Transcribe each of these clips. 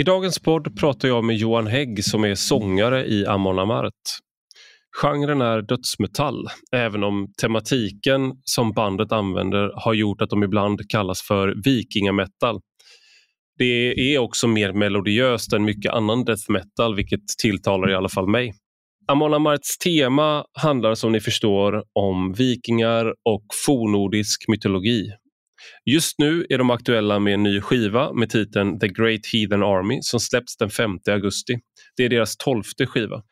I dagens podd pratar jag med Johan Hägg som är sångare i Amon Amart. Genren är dödsmetall, även om tematiken som bandet använder har gjort att de ibland kallas för vikingametal. Det är också mer melodiöst än mycket annan death metal, vilket tilltalar i alla fall mig. Amon Amarts tema handlar som ni förstår om vikingar och fornordisk mytologi. Just nu är de aktuella med en ny skiva med titeln The Great Heathen Army som släpps den 5 augusti. Det är deras tolfte skiva.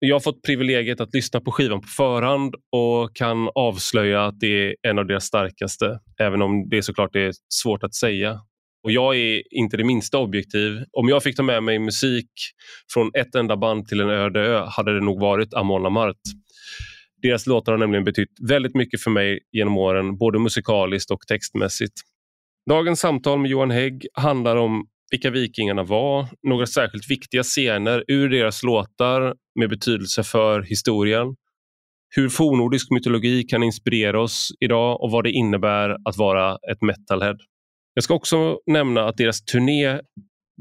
Jag har fått privilegiet att lyssna på skivan på förhand och kan avslöja att det är en av deras starkaste, även om det såklart är svårt att säga. Och jag är inte det minsta objektiv. Om jag fick ta med mig musik från ett enda band till en öde ö hade det nog varit Amon Amart. Deras låtar har nämligen betytt väldigt mycket för mig genom åren, både musikaliskt och textmässigt. Dagens samtal med Johan Hägg handlar om vilka vikingarna var, några särskilt viktiga scener ur deras låtar med betydelse för historien, hur fornordisk mytologi kan inspirera oss idag och vad det innebär att vara ett metalhead. Jag ska också nämna att deras turné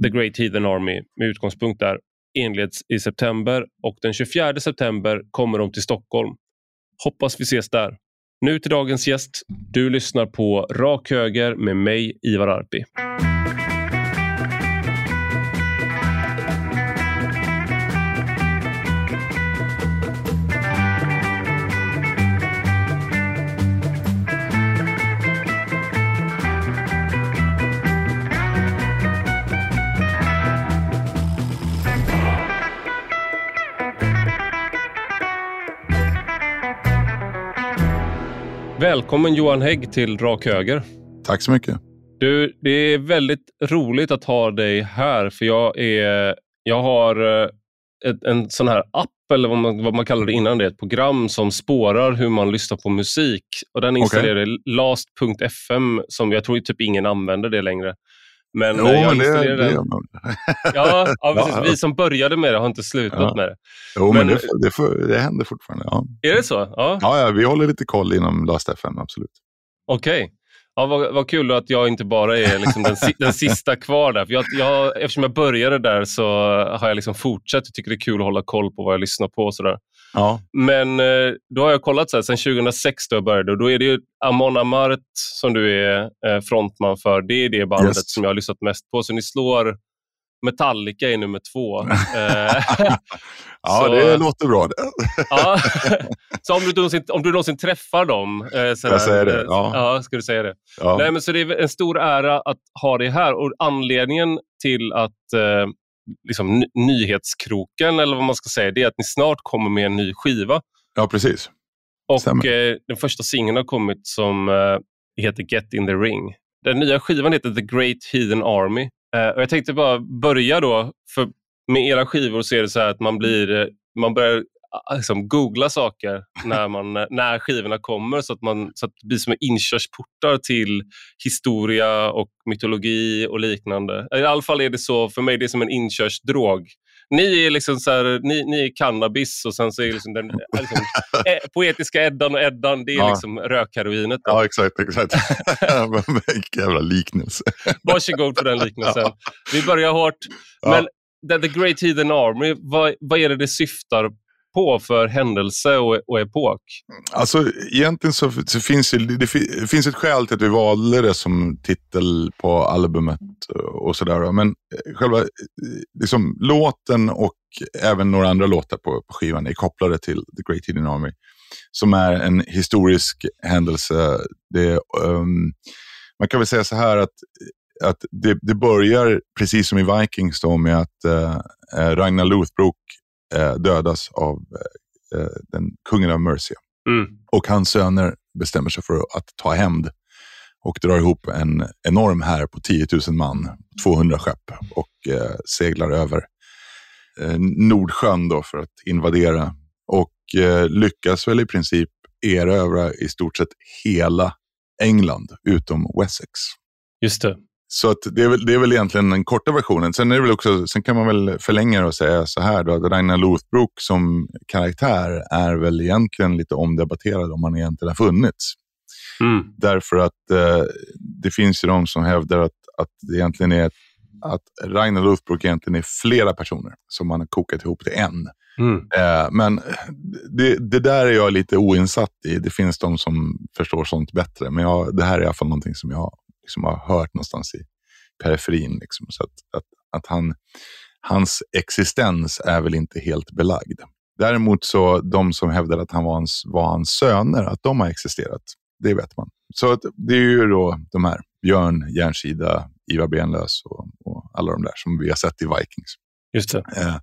The Great Heathen Army med utgångspunkt där inleds i september och den 24 september kommer de till Stockholm. Hoppas vi ses där. Nu till dagens gäst. Du lyssnar på Rak Höger med mig, Ivar Arpi. Välkommen Johan Hägg till Rak Höger. Tack så mycket. Du, det är väldigt roligt att ha dig här för jag, är, jag har eh, ett, en sån här app eller vad man, vad man kallar det innan det, ett program som spårar hur man lyssnar på musik. Och Den installerade okay. last.fm som jag tror typ ingen använder det längre. Men jo, jag men det, det ja, ja, precis. Vi som började med det har inte slutat ja. med det. Jo, men, men det, det, för, det händer fortfarande. Ja. Är det så? Ja. Ja, ja, vi håller lite koll inom Last.fm, absolut. Okej. Okay. Ja, vad, vad kul att jag inte bara är liksom den, den sista kvar där. För jag, jag, eftersom jag började där så har jag liksom fortsatt. Jag tycker det är kul att hålla koll på vad jag lyssnar på. Och sådär. Ja. Men eh, då har jag kollat så här, sen 2006 då jag började och då är det ju Amon Amart som du är eh, frontman för. Det är det bandet yes. som jag har lyssnat mest på. Så ni slår Metallica i nummer två. Eh, ja, så, det låter bra. ja, så om du, någonsin, om du någonsin träffar dem, sådär, jag säger det. Ja. ja. ska du säga det? Ja. Nej, men så det är en stor ära att ha dig här och anledningen till att eh, liksom, nyhetskroken, eller vad man ska säga, det är att ni snart kommer med en ny skiva. Ja, precis. Och eh, Den första singeln har kommit som eh, heter Get in the ring. Den nya skivan heter The Great Heathen Army. Eh, och jag tänkte bara börja då, för med era skivor så är det så att man, blir, eh, man börjar liksom googla saker när, man, när skivorna kommer så att, man, så att det blir som inkörsportar till historia och mytologi och liknande. I alla fall är det så för mig, det är som en inkörsdrog. Ni är liksom så här, ni, ni är cannabis och sen så är liksom den liksom, eh, poetiska Eddan och Eddan, det är ja. liksom rökheroinet. Ja, exakt. exakt. Vilken jävla liknelse. Varsågod för den liknelsen. Vi börjar hårt. Men ja. The Great Heathen Army, vad, vad är det det syftar på för händelse och, och epok? Alltså egentligen så, så finns det, det, finns ett skäl till att vi valde det som titel på albumet och sådär. Men eh, själva eh, liksom, låten och även några andra låtar på, på skivan är kopplade till The Great Hidden Army. Som är en historisk händelse. Det, um, man kan väl säga så här att att det, det, börjar, precis som i Vikings, då, med att uh, Ragnar Lothbrok dödas av eh, eh, den kungen av Mercia. Mm. Och hans söner bestämmer sig för att ta hämnd och drar ihop en enorm här på 10 000 man, 200 skepp och eh, seglar över eh, Nordsjön då för att invadera. Och eh, lyckas väl i princip erövra i stort sett hela England utom Wessex. Just det. Så att det, är väl, det är väl egentligen den korta versionen. Sen, är väl också, sen kan man väl förlänga det och säga så här då, att Ragnar Lothbrok som karaktär är väl egentligen lite omdebatterad om han egentligen har funnits. Mm. Därför att eh, det finns ju de som hävdar att, att det egentligen är att Ragnar Lothbrok egentligen är flera personer som man har kokat ihop till en. Mm. Eh, men det, det, där är jag lite oinsatt i. Det finns de som förstår sånt bättre. Men jag, det här är i alla fall någonting som jag liksom har hört någonstans i periferin. Liksom. Så att, att, att han, hans existens är väl inte helt belagd. Däremot så de som hävdar att han var hans, var hans söner, att de har existerat, det vet man. Så det är ju då de här, Björn, Järnsida, Ivar Benlös och, och, alla de där som vi har sett i Vikings. Just det. Eh,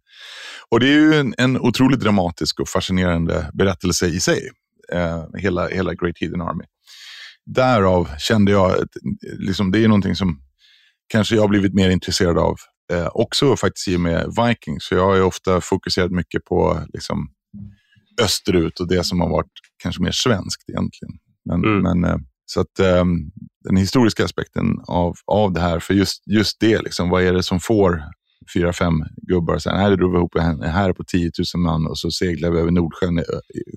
och det är ju en, en otroligt dramatisk och fascinerande berättelse i sig, eh, hela, hela Great Heathen Army. Därav kände jag, att liksom, det är någonting som kanske jag har blivit mer intresserad av eh, också faktiskt i och med Vikings. För jag har ofta fokuserat mycket på liksom, österut och det som har varit kanske mer svenskt egentligen. Men, mm. men eh, så att eh, den historiska aspekten av, av det här, för just, just det, liksom, vad är det som får fyra, fem gubbar. Sen här drog vi ihop en här på 10 000 man och så seglade vi över Nordsjön i,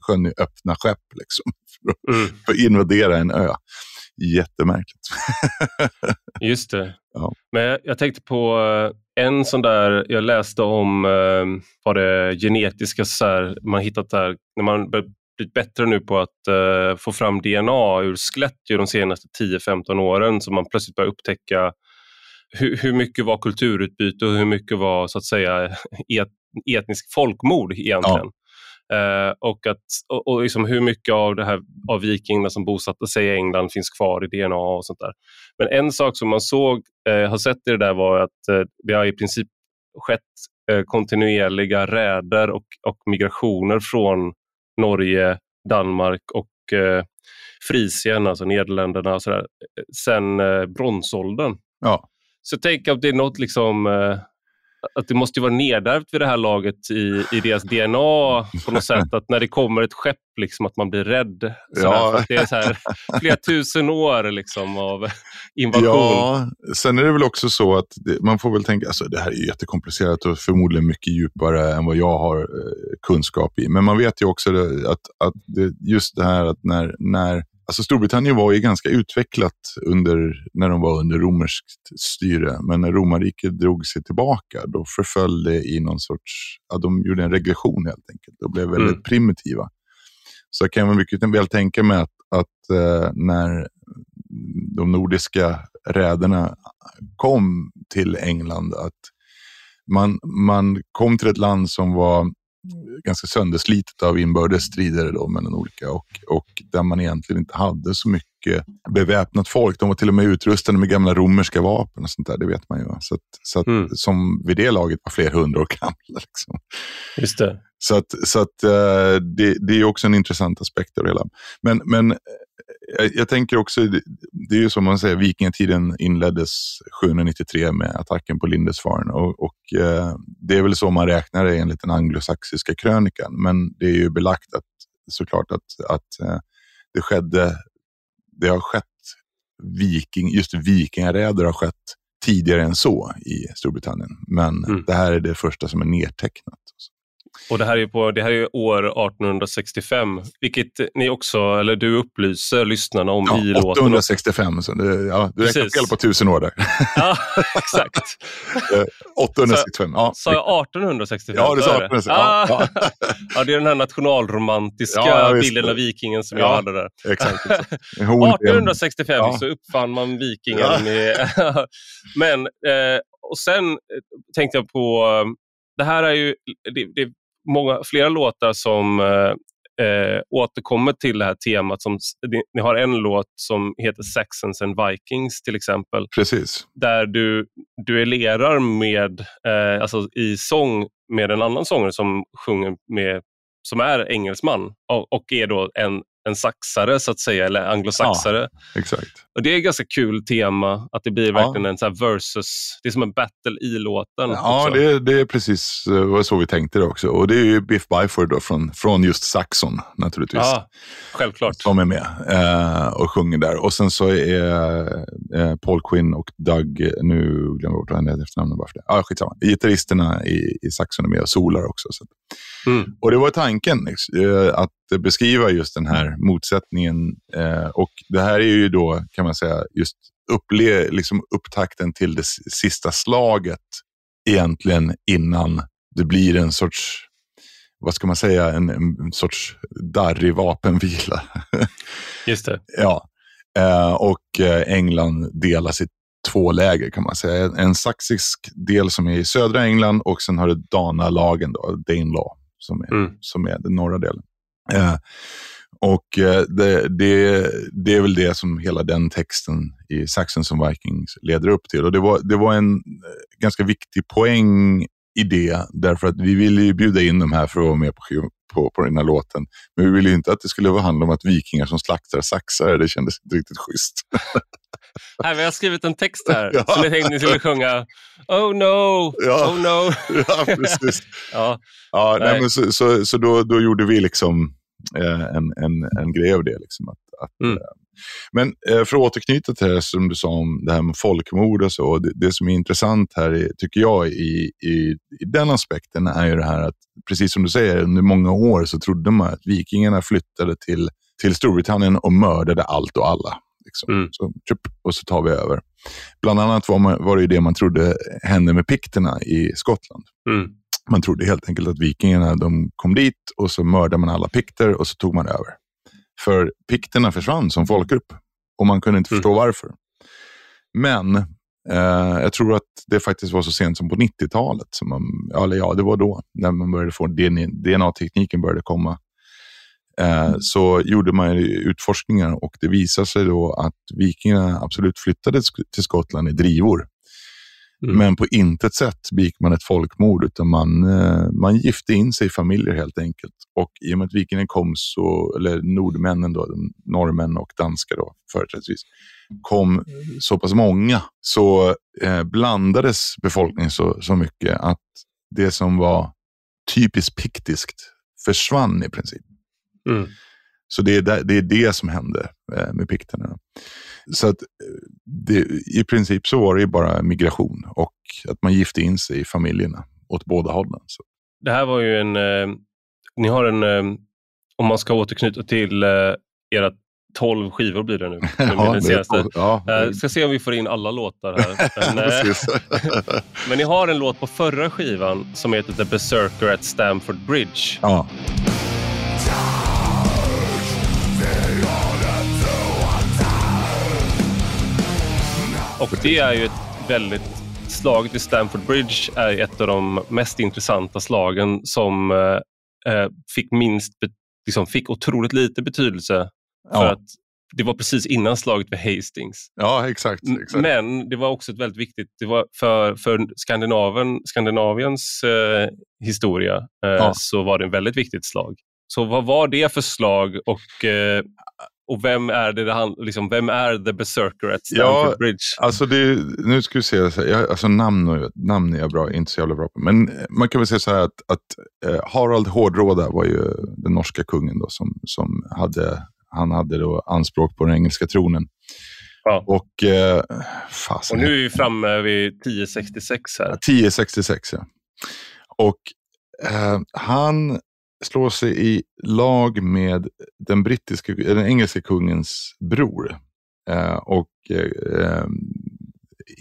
sjön i öppna skepp liksom, för, mm. för att invadera en ö. Jättemärkligt. Just det. Ja. Men jag tänkte på eh, en sån där, jag läste om eh, var det genetiska, så här, man hittat där, när man blivit bättre nu på att uh, få fram DNA ur skelett de senaste 10-15 åren så man plötsligt börjar upptäcka hur, hur, mycket var kulturutbyte och hur mycket var så att säga et, etnisk folkmord egentligen. Ja. Uh, och att, och, och liksom hur mycket av det här av vikingarna som bosatte sig i England finns kvar i DNA och sånt där. Men en sak som man såg, uh, har sett i det där var att uh, det har i princip skett kontinuerliga räder och, och migrationer från Norge, Danmark och eh, Frisien, alltså Nederländerna, och sådär, sen eh, bronsåldern. Ja. Så tänk om det är något liksom, eh, att det måste vara nedärvt vid det här laget i, i deras DNA på något sätt. Att när det kommer ett skepp, liksom, att man blir rädd. Ja. det är så här, flera tusen år liksom, av invasion. Ja, sen är det väl också så att det, man får väl tänka, alltså det här är jättekomplicerat och förmodligen mycket djupare än vad jag har eh, kunskap i. Men man vet ju också det, att, att det, just det här att när, när Alltså Storbritannien var ju ganska utvecklat under, när de var under romerskt styre, men när romarriket drog sig tillbaka, då förföll det i någon sorts, ja, de gjorde en regression helt enkelt och blev väldigt mm. primitiva. Så jag kan mycket väl tänka mig att, att eh, när de nordiska räderna kom till England, att man, man kom till ett land som var ganska sönderslitet av inbördes strider då mellan olika och, och där man egentligen inte hade så mycket beväpnat folk. De var till och med utrustade med gamla romerska vapen och sånt där, det vet man ju. Så, att, så att, mm. Som vid det laget var flera hundra år gamla. Liksom. Just det. Så, att, så att, uh, det, det är också en intressant aspekt av det hela. Men, men jag, jag, tänker också, det är ju som man säger, vikingatiden inleddes 793 med attacken på Lindisfarne och, och eh, det är väl så man räknar det enligt den anglosaxiska krönikan. Men det är ju belagt att såklart att, att eh, det skedde, det har skett viking, just vikingaräder har skett tidigare än så i Storbritannien. Men mm. det här är det första som är nedtecknat. Och det här är på det här är år 1865, vilket ni också, eller du upplyser lyssnarna om ja, i 865, låten. så det, ja, du räknar fel på tusen år där. Ja, exakt. 865. Eh, ja. Sa jag 1865? Ja, du sa 1865. Ah, ja. ja, det är den här nationalromantiska ja, bilden av vikingen som jag hade där. Exakt. 1865 så uppfann man vikingen. Med, men, eh, och sen eh, tänkte jag på det här är ju det, det, många, flera låtar som eh, eh, återkommer till det här temat. Som, ni har en låt som heter Saxons and Vikings till exempel. Precis. Där du duellerar med, eh, alltså i sång med en annan sångare som sjunger med som är engelsman och, och är då en en saxare så att säga, eller anglosaxare. Ja, exakt. Och Det är ett ganska kul tema, att det blir verkligen ja. en så versus, det är som en battle i låten. Ja, det, det, är precis uh, så vi tänkte det också. Och det är ju Biff Byford då, från, från just Saxon naturligtvis. Ja, självklart. Som är med uh, och sjunger där. Och sen så är uh, Paul Quinn och Doug, nu glömmer jag bort vad han heter efternamnet bara för det. Ah, skitsamma. Gitarristerna i, i Saxon är med och solar också. Så. Mm. Och det var tanken, att beskriva just den här motsättningen. Och det här är ju då, kan man säga, just upple liksom upptakten till det sista slaget egentligen innan det blir en sorts, vad ska man säga, en, en sorts darrig vapenvila. Just det. ja. Eh, och eh, England delas i två läger kan man säga. En saxisk del som är i södra England och sen har du Dana-lagen, då, Danelaw, som är, mm. som är den norra delen. Eh, och eh, det, det, det, är väl det som hela den texten i Saxons and Vikings leder upp till. Och det var, det var en eh, ganska viktig poäng i det, därför att vi ville ju bjuda in dem här för att vara med på, på, på den här låten. Men vi ville inte att det skulle handla om att vikingar som slaktar saxare. Det kändes inte riktigt schysst. Här, vi har skrivit en text här ja. som jag tänkte ni skulle sjunga Oh no, ja. oh no. ja, precis. ja. Ja, nej. nej. men så så, så då, då gjorde vi liksom eh, en, en, en grej av det. Liksom, att, att mm. Men eh, för att återknyta till det som du sa om det här med folkmord och så. Det, det som är intressant här, tycker jag, i, i, i den aspekten är ju det här att, precis som du säger, under många år så trodde man att vikingarna flyttade till, till Storbritannien och mördade allt och alla. Liksom. Mm. Så, och så tar vi över. Bland annat var, man, var det det man trodde hände med pikterna i Skottland. Mm. Man trodde helt enkelt att vikingarna de kom dit och så mördade man alla pikter och så tog man över. För pikterna försvann som folkgrupp och man kunde inte mm. förstå varför. Men eh, jag tror att det faktiskt var så sent som på 90-talet, som man, eller ja, det var då, när man började få DNA-tekniken började komma. Eh, så gjorde man utforskningar och det visade sig då att vikingarna absolut flyttade till Skottland i drivor. Mm. Men på intet sätt begick man ett folkmord, utan man, eh, man gifte in sig i familjer helt enkelt. Och i och med att vikingarna kom, så, eller nordmännen, då, norrmän och danskar då, företrädesvis, kom så pass många så eh, blandades befolkningen så, så mycket att det som var typiskt piktiskt försvann i princip. Mm. Så det är, det, det är det som hände eh, med pikterna. Så att eh, det, i princip så var det bara migration och att man gifte in sig i familjerna åt båda hållen. Så. Det här var ju en, eh, ni har en, eh, om man ska återknyta till eh, era tolv skivor blir det nu. ja, den senaste. Ja. Eh, ska se om vi får in alla låtar här. Men, men ni har en låt på förra skivan som heter The Berserker at Stamford Bridge. Ja. Och det är ju ett väldigt... Slaget vid Stamford Bridge är ett av de mest intressanta slagen som eh, eh fick minst, liksom fick otroligt lite betydelse. För ja. att det var precis innan slaget vid Hastings. Ja, exakt, exakt. Men det var också ett väldigt viktigt, det var för, för Skandinavien, Skandinaviens eh, historia eh, ja. så var det ett väldigt viktigt slag. Så vad var det för slag och eh, och vem är, det han, liksom, vem är The Berserker at Stamford ja, Bridge? Alltså det, nu ska vi se, jag, alltså namn, namn är jag bra, inte så jävla bra på. Men man kan väl säga så här att, att eh, Harald Hårdråda var ju den norska kungen då, som, som hade, han hade då anspråk på den engelska tronen. Ja. Och, eh, och nu är vi framme vid 1066 här. 1066 ja. Och eh, han slår sig i lag med den, brittiska, den engelska kungens bror eh, och eh, eh,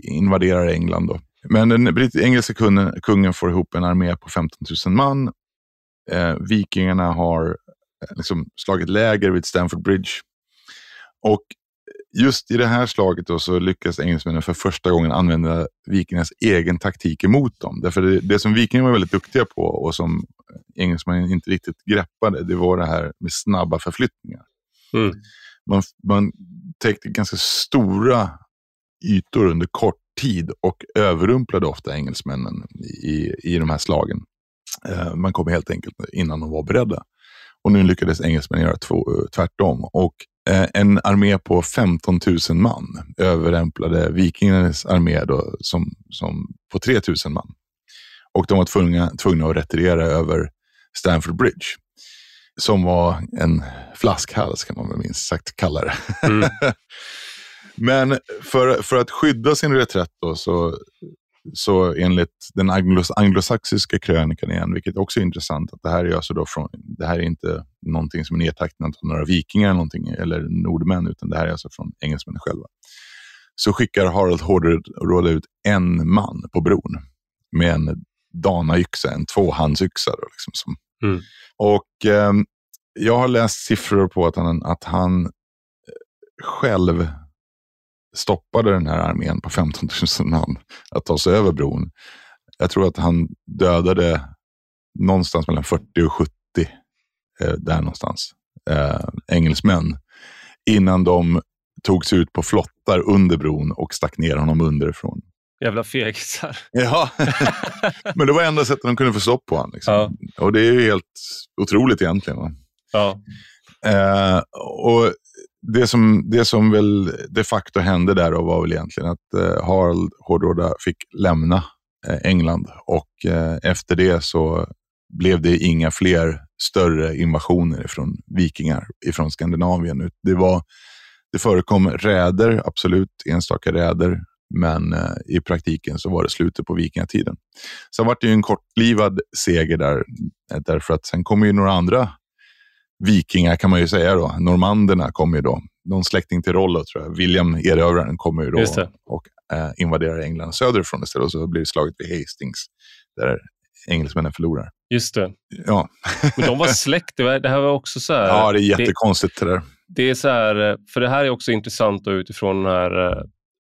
invaderar England. Då. Men den engelska kungen, kungen får ihop en armé på 15 000 man. Eh, vikingarna har eh, liksom slagit läger vid Stamford Bridge. Och just i det här slaget då så lyckas engelsmännen för första gången använda vikingarnas egen taktik emot dem. Därför det, det som vikingarna var väldigt duktiga på och som engelsmännen inte riktigt greppade, det var det här med snabba förflyttningar. Mm. Man, man täckte ganska stora ytor under kort tid och överrumplade ofta engelsmännen i, i de här slagen. Eh, man kom helt enkelt innan de var beredda. Och nu lyckades engelsmännen göra två, tvärtom. Och Eh, en armé på 15 000 man överrumplade vikingarnas armé då, som, som på 3 000 man. Och de var tvungna, tvungna att retirera över Stanford Bridge. Som var en flaskhals kan man väl minst sagt kalla det. Mm. Men för, för att skydda sin reträtt då, så så enligt den anglos anglosaxiska krönikan igen, vilket också är intressant, att det här är alltså då från, det här är inte någonting som är nedtecknat av några vikingar eller, någonting, eller nordmän, utan det här är alltså från engelsmännen själva. så skickar Harald Hårderåde ut en man på bron med en danayxa, en tvåhandsyxa. Då, liksom, som. Mm. Och eh, jag har läst siffror på att han, att han eh, själv stoppade den här armén på 15 000 man att ta sig över bron. Jag tror att han dödade någonstans mellan 40 och 70, eh, där någonstans, eh, engelsmän innan de tog sig ut på flottar under bron och stack ner honom underifrån. Jävla fegisar. Ja, men det var enda sättet de kunde få stopp på honom. Liksom. Ja. Och det är ju helt otroligt egentligen. Va? Ja. Eh, och det som, det som väl de facto hände där då var väl egentligen att eh, Harald Hårdråda fick lämna eh, England och eh, efter det så blev det inga fler större invasioner från vikingar ifrån Skandinavien. Det, var, det förekom räder, absolut enstaka räder, men eh, i praktiken så var det slutet på vikingatiden. Sen var det ju en kortlivad seger där, eh, därför att sen kom ju några andra vikingar kan man ju säga då. Normanderna kommer ju då. Någon släkting till Rollo tror jag. William erövraren kommer ju då och eh, invaderar England söderifrån istället. Och så blir det slaget vid Hastings där engelsmännen förlorar. Just det. Ja. Men de var släkt. Det här var också så här, Ja, det är jättekonstigt det, det där. Det är så här, för det här är också intressant utifrån den här,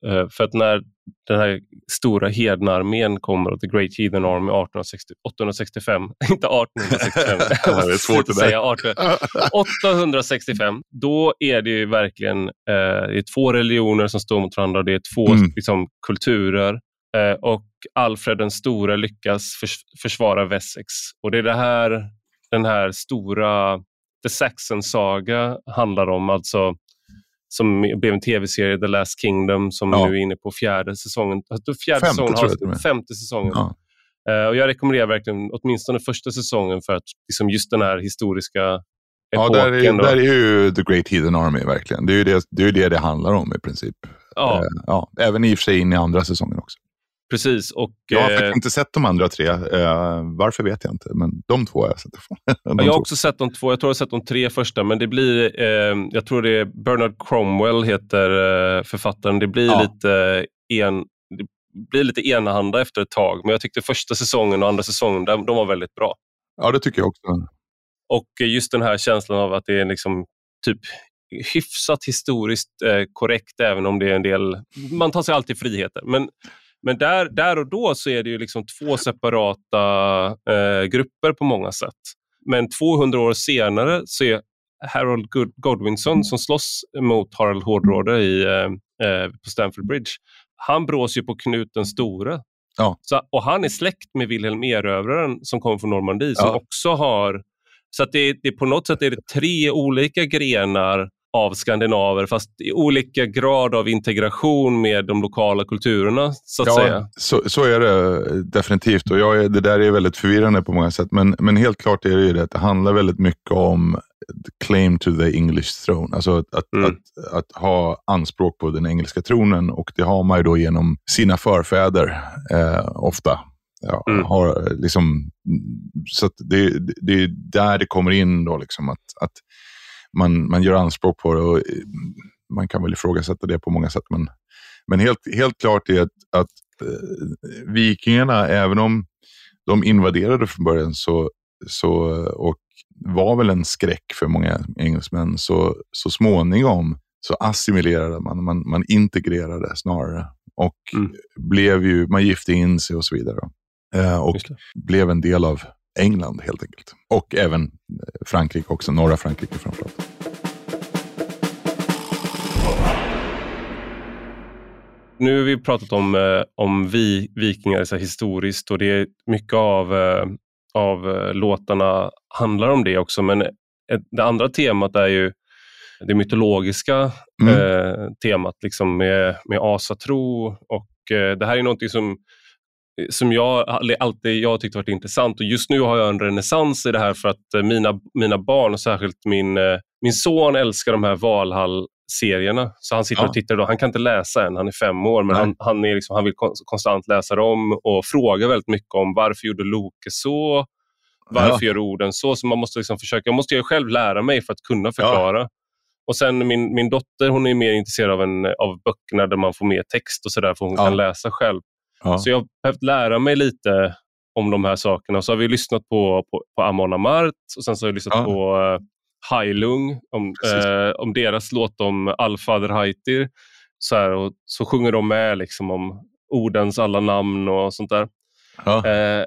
eh, för att när den här stora hednarmén kommer, The Great Heathen Army 1860, 865, inte 1865, det är svårt att säga 18, 865, då är det ju verkligen eh, det är två religioner som står mot varandra, det är två mm. liksom, kulturer. Eh, och Alfred den store lyckas förs försvara Wessex. Och det är det här den här stora The Saxon Saga handlar om, alltså som blev en tv-serie, The Last Kingdom, som ja. nu är inne på fjärde säsongen. Fjärde femte, säsongen, jag femte säsongen. Ja. Uh, och jag rekommenderar verkligen åtminstone första säsongen för att liksom just den här historiska Ja, där är, där är ju The Great Heathen Army verkligen. Det är ju det det, är det, det handlar om i princip. Ja. Uh, ja. Även i och för sig in i andra säsongen också. Precis. Och, jag har eh, inte sett de andra tre. Eh, varför vet jag inte, men de två har jag sett. jag har också sett de två. Jag tror jag har sett de tre första, men det blir, eh, jag tror det är Bernard Cromwell heter författaren. Det blir, ja. lite en, blir lite enahanda efter ett tag, men jag tyckte första säsongen och andra säsongen, de, de var väldigt bra. Ja, det tycker jag också. Och just den här känslan av att det är liksom typ hyfsat historiskt korrekt, även om det är en del... Man tar sig alltid friheter. Men men där, där och då så är det ju liksom två separata eh, grupper på många sätt. Men 200 år senare så är Harold Godwinson som slåss mot Harald Hårdråde i, eh, eh, på Stamford Bridge, han brås ju på Knut den store. Ja. Så, och han är släkt med Wilhelm Erövraren som kommer från Normandie som ja. också har... Så att det, det, på något sätt är det tre olika grenar av skandinaver fast i olika grad av integration med de lokala kulturerna. så att ja, säga. Så, så är det definitivt och jag är, det där är väldigt förvirrande på många sätt. Men, men helt klart är det ju det att det handlar väldigt mycket om claim to the English throne. Alltså att, att, mm. att, att, ha anspråk på den engelska tronen och det har man ju då genom sina förfäder eh, ofta. Ja, mm. har liksom, så det, det är där det kommer in då, liksom att, att man, man gör anspråk på det. Och eh, man kan väl ifrågasätta det på många sätt. Men, men helt, helt klart är att, att eh, vikingarna, även om de invaderade från början så, så, och var väl en skräck för många engelsmän, så, så småningom så assimilerade man, man, man integrerade snarare. Och mm. blev ju, man gifte in sig och så vidare. Eh, och blev en del av England helt enkelt. Och även Frankrike också, norra Frankrike framförallt. Nu har vi pratat om, eh, om vi, vikingar så historiskt och det är mycket av, eh, av eh, låtarna handlar om det också. Men det andra temat är ju det mytologiska mm. eh, temat liksom med, med asatro. Och, eh, det här är något som som jag alltid jag tyckt varit intressant och just nu har jag en renässans i det här för att eh, mina, mina barn och särskilt min, eh, min son älskar de här Valhall-serierna. Så han sitter ja. och tittar. Då. Han kan inte läsa än, han är fem år, men han, han, är liksom, han vill konstant läsa dem och frågar väldigt mycket om varför gjorde Loke så? Varför ja. gör orden så? Så man måste liksom försöka, jag måste själv lära mig för att kunna förklara. Ja. Och sen min, min dotter hon är mer intresserad av, en, av böckerna där man får mer text och sådär för hon Ja. kan läsa själv. Ja. Så jag har behövt lära mig lite om de här sakerna. Så har vi lyssnat på, på, på Amon Amarth och sen så har jag lyssnat Ja. på uh, Heilung, om, Precis. eh, om deras låt om Alfader Haitir. Så, här, och så sjunger de med liksom, om ordens alla namn och sånt där. Ja. Eh,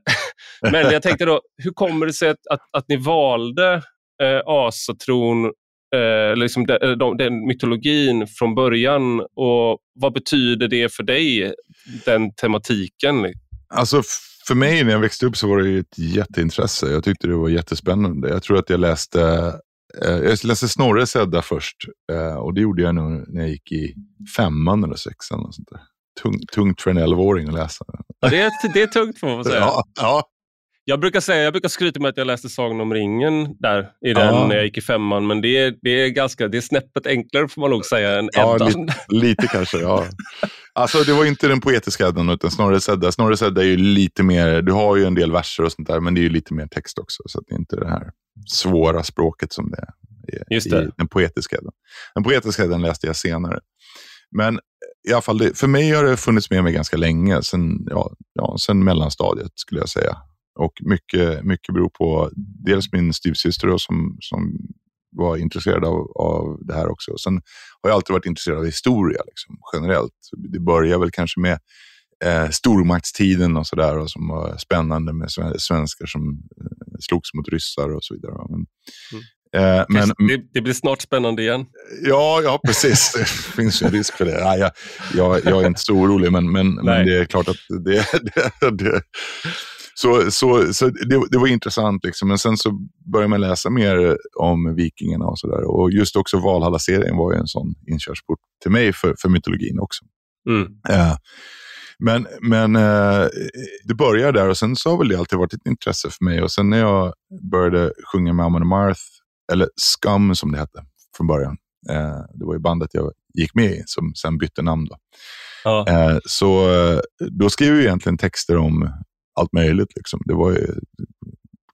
men jag tänkte då, hur kommer det sig att, att, att ni valde eh, asatron, eh, eller liksom de, de, den mytologin från början och vad betyder det för dig, den tematiken? Alltså för mig när jag växte upp så var det ju ett jätteintresse. Jag tyckte det var jättespännande. Jag tror att jag läste, eh, jag läste Snorres Edda först. Eh, och det gjorde jag nog när jag gick i femman eller sexan. Och sånt där. Tung, tungt för en 11-åring att läsa. Det, är, det är tungt får man säga. Ja, ja, Jag brukar säga, jag brukar skryta med att jag läste Sagan om ringen där i den Ja. när jag gick i femman, men det är, det är ganska, det är snäppet enklare får man nog säga än Ja, Eddan. lite, lite kanske. Ja. Alltså det var inte den poetiska Eddan utan Snorres Edda. Snorres Edda är ju lite mer, du har ju en del verser och sånt där, men det är ju lite mer text också. Så att det är inte det här svåra språket som det är Just det. i den poetiska Eddan. Den poetiska Eddan läste jag senare. Men i alla fall, det, för mig har det funnits med mig ganska länge, sen, ja, ja, sen mellanstadiet skulle jag säga. Och mycket, mycket beror på dels min styvsyster som, som var intresserad av, av det här också. Sen har jag alltid varit intresserad av historia liksom, generellt. Det börjar väl kanske med eh, stormaktstiden och sådär som var spännande med sven- svenskar som eh, slogs mot ryssar och så vidare. Men, eh, men, det, det blir snart spännande igen. Ja, ja, precis. Det finns en risk för det. Nej, jag, jag, jag är inte så orolig, men, men, men det är klart att det... det, det så så, så det, det var intressant, liksom. men sen så började man läsa mer om vikingarna och sådär. Och just också Valhalla-serien var ju en sån inkörsport till mig för, för mytologin också. Mm. Eh, men men eh, det började där och sen så har väl det alltid varit ett intresse för mig. Och sen när jag började sjunga med Amon Amarth, eller Scum som det hette från början. Eh, det var ju bandet jag gick med i som sen bytte namn. Då. Ja. Eh, så eh, då skrev jag egentligen texter om allt möjligt. Liksom. Det var ju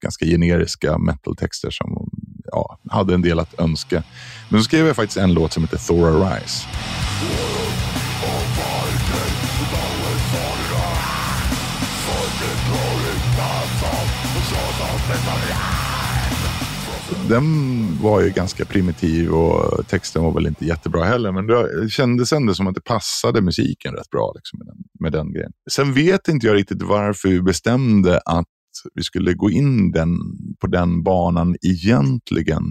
ganska generiska metal-texter som ja, hade en del att önska. Men så skrev jag faktiskt en låt som heter Thor Arise. Den var ju ganska primitiv och texten var väl inte jättebra heller. Men det kändes ändå som att det passade musiken rätt bra liksom, med, den, med den grejen. Sen vet inte jag riktigt varför vi bestämde att vi skulle gå in den, på den banan egentligen.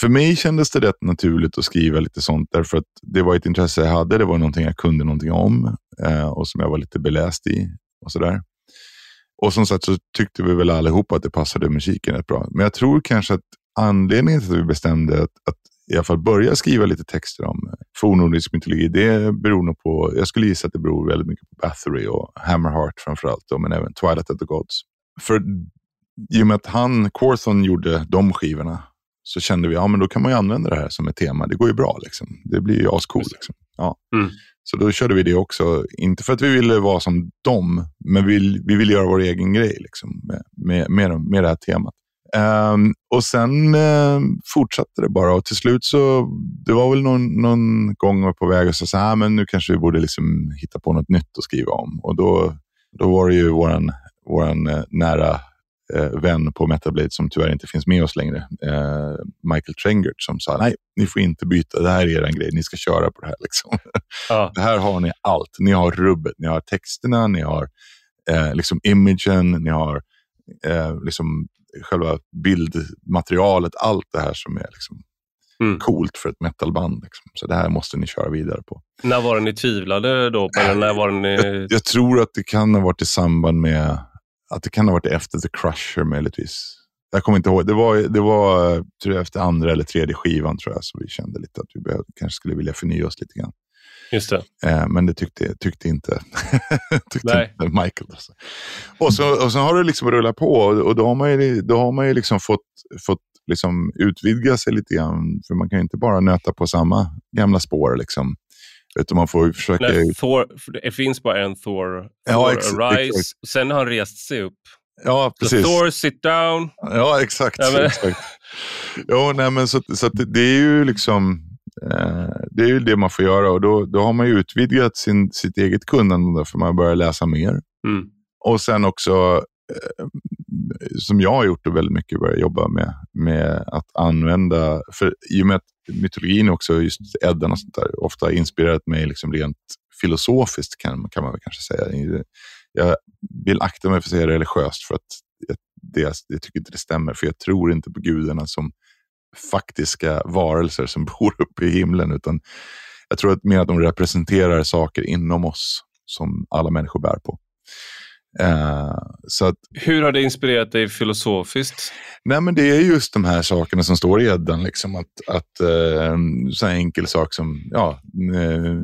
För mig kändes det rätt naturligt att skriva lite sånt därför att det var ett intresse jag hade. Det var någonting jag kunde någonting om eh, och som jag var lite beläst i och sådär. Och som sagt så tyckte vi väl allihopa att det passade musiken rätt bra. Men jag tror kanske att anledningen till att vi bestämde att, att i alla fall börja skriva lite texter om fornnordisk mytologi, det beror nog på, jag skulle gissa att det beror väldigt mycket på Bathory och Hammerheart framförallt, men även Twilight of the Gods. För i och med att han, Corthon, gjorde de skivorna så kände vi, ja men då kan man ju använda det här som ett tema. Det går ju bra liksom. Det blir ju ascool liksom. Ja. Mm. Så då körde vi det också. Inte för att vi ville vara som dem, men vi, vi ville göra vår egen grej liksom, med, med, med, med det här temat. Ehm, och sen ehm, fortsatte det bara och till slut så, det var väl någon, någon gång på väg och sa så här, "Ah, men nu kanske vi borde liksom hitta på något nytt att skriva om. Och då, då var det ju våran, våran eh, nära eh, vän på Metablade som tyvärr inte finns med oss längre, Michael Trengert, som sa nej, ni får inte byta, det här är er grej, ni ska köra på det här. Liksom. Ja. Det här har ni allt. Ni har rubbet, ni har texterna, ni har liksom imagen, ni har liksom själva bildmaterialet, allt det här som är liksom Mm. coolt för ett metalband. Liksom. Så det här måste ni köra vidare på. När var det ni tvivlade då? På, när var ni... Jag, jag tror att det kan ha varit i samband med att det kan ha varit efter The Crusher möjligtvis. Jag kommer inte ihåg. Det var, det var tror jag, efter andra eller tredje skivan tror jag, så vi kände lite att vi behövde, kanske skulle vilja förnya oss lite grann. Just det. Eh, men det tyckte, tyckte inte, tyckte inte Michael. Alltså. Och, så, och så har det liksom rullat på och, då har man ju, då har man ju liksom fått, fått liksom utvidga sig lite grann. För man kan ju inte bara nöta på samma gamla spår. Liksom. Utan man får försöka... Nej, Thor, det finns bara en Thor, Ja, Thor Arise. Sen har han rest sig upp. Ja, Så precis. Thor sit down. Ja, exakt. Ja, men- exakt. Jo, nej, men så, så det är ju liksom... Eh, det är ju det man får göra och då, då har man ju utvidgat sin, sitt eget kunnande för man börjar läsa mer. Mm. Och sen också, eh, som jag har gjort det väldigt mycket, börja jobba med, med att använda, för i och med att mytologin också, just Eddan och sånt där, ofta inspirerat mig liksom rent filosofiskt kan, kan man väl kanske säga. Jag vill akta mig för att säga religiöst för att det, jag tycker inte det stämmer, för jag tror inte på gudarna som faktiska varelser som bor uppe i himlen, utan jag tror att mer att de representerar saker inom oss som alla människor bär på. Uh, så att, Hur har det inspirerat dig filosofiskt? Nej, men det är just de här sakerna som står i Eddan. Liksom att, att, uh, så enkel sak som ja, uh,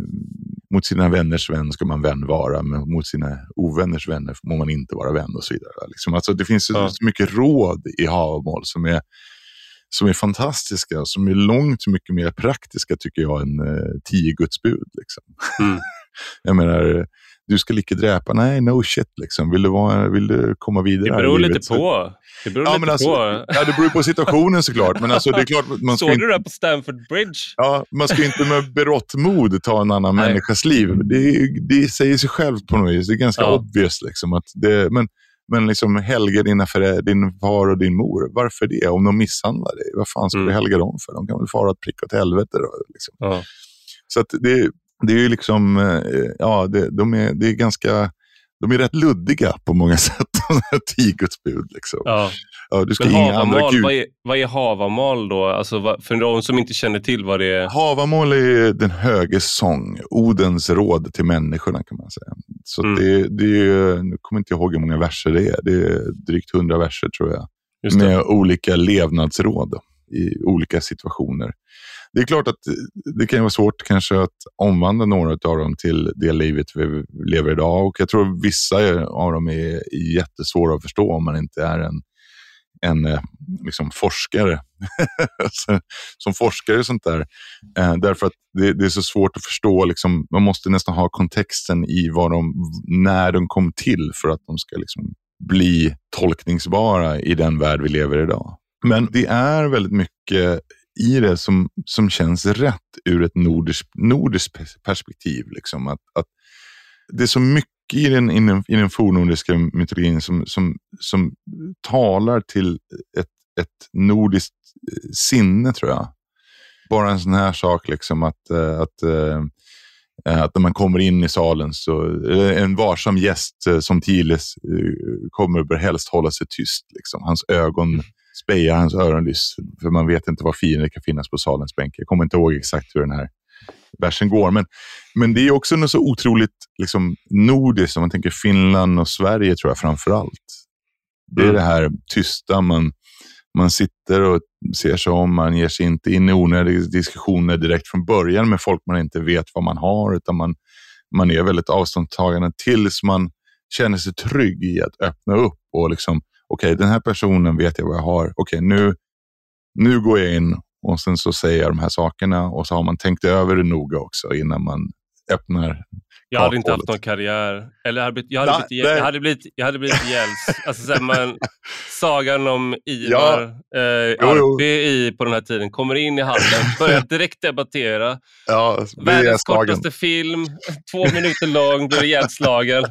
mot sina vänners vän ska man vän vara, men mot sina ovänners vänner må man inte vara vän och så vidare. Liksom. Alltså, det finns ja. så mycket råd i havmål som är, som är fantastiska, som är långt mycket mer praktiska tycker jag än tio gudsbud. Liksom. Mm. jag menar, du ska icke dräpa. Nej, no shit liksom. Vill du, vara, vill du komma vidare? Det beror lite på. Det beror ja, lite alltså, på. Ja, det beror på situationen såklart. Men alltså, det är klart, man Såg du det på Stamford Bridge? Ja, man ska inte med berått mod ta en annan Nej. människas liv. Det, det säger sig självt på något vis. Det är ganska ja. obvious. Liksom, att det, men men liksom helga dina för, din far och din mor. Varför det? Om de misshandlar dig, vad fan ska mm. du helga dem för? De kan väl fara ett prick åt helvete. Då, liksom. ja. Så att det, det är ju liksom, eh, ja, det, de är, det är ganska, de är rätt luddiga på många sätt, de här tio Guds bud. Liksom. Ja. Ja, du ska Men havamal, vad är, vad är havamal då? Alltså, för de som inte känner till vad det är. Havamal är den höges sång, Odens råd till människorna kan man säga. Så mm. det, det är, nu kommer inte ihåg hur många verser det är, det är drygt hundra verser tror jag. Med olika levnadsråd i olika situationer. Det är klart att det kan vara svårt kanske att omvandla några av dem till det livet vi lever idag. Och jag tror vissa av dem är jättesvåra att förstå om man inte är en, en eh, liksom forskare. Alltså, som forskare och sånt där. Eh, därför att det, det, är så svårt att förstå. Liksom, man måste nästan ha kontexten i vad de, när de kom till för att de ska liksom bli tolkningsbara i den värld vi lever i idag. Men det är väldigt mycket i det som, som känns rätt ur ett nordiskt, nordisk perspektiv. Liksom. Att, att det är så mycket i den, i den, i den fornnordiska mytologin som, som, som talar till ett, ett nordiskt eh, sinne, tror jag. Bara en sån här sak, liksom att, eh, att, eh, att när man kommer in i salen, så en varsam gäst som Tiles kommer bör helst hålla sig tyst. Liksom. Hans ögon mm spejar hans öronlyss. För man vet inte vad fiender kan finnas på salens bänk. Jag kommer inte ihåg exakt hur den här versen går. Men, men det är också något så otroligt liksom, nordiskt. Om man tänker Finland och Sverige tror jag framför allt. Det är mm. det här tysta. Man, man sitter och ser sig om. Man ger sig inte in i onödiga diskussioner direkt från början med folk man inte vet vad man har. Utan man, man är väldigt avståndstagande tills man känner sig trygg i att öppna upp och liksom okej, okay, den här personen vet jag vad jag har. Okej, okay, nu, nu går jag in och sen så säger jag de här sakerna och så har man tänkt över det noga också innan man öppnar jag hade inte haft någon karriär. Eller jag hade blivit, jag hade blivit, jag hade blivit, jag hade blivit alltså, så man, sagan om Ivar ja. eh, Arpi i, på den här tiden kommer in i hallen, börjar direkt debattera. Ja, Världens kortaste film, två minuter lång, blir ihjälslagen.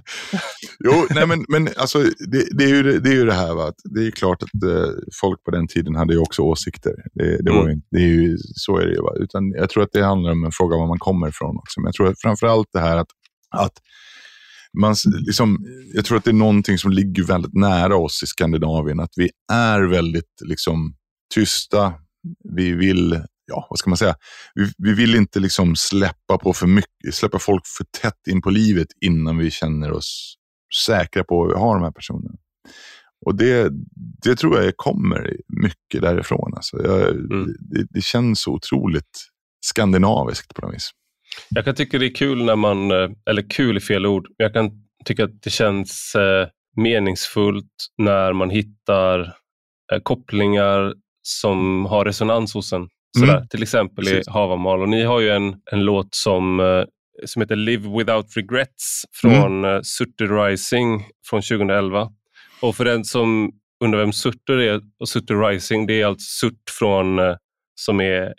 jo, nej men, men alltså, det, det, är ju, det är ju det här, va? det är klart att eh, folk på den tiden hade ju också åsikter. Det, det, mm. var ju, det är ju, så är det ju. Va? Utan jag tror att det handlar om en fråga var man kommer ifrån också. Men jag tror framför allt det här att att man, liksom, jag tror att det är någonting som ligger väldigt nära oss i Skandinavien. Att vi är väldigt liksom, tysta. Vi vill, ja, vad ska man säga? Vi, vi vill inte liksom släppa på för mycket, släppa folk för tätt in på livet innan vi känner oss säkra på att vi har de här personerna. Och det, det tror jag kommer mycket därifrån. Alltså jag, mm. det, det, känns så otroligt skandinaviskt på något vis. Jag kan tycka det är kul när man, eh, eller kul är fel ord, men jag kan tycka att det känns eh, meningsfullt när man hittar eh, kopplingar som har resonans hos en. Sådär. Mm. Till exempel Precis. i Havamal. Och ni har ju en, en låt som, som heter Live Without Regrets från mm. Sutter Rising från 2011. Och för den som undrar vem Sutter är, och Sutter Rising, det är alltså Surt från, som är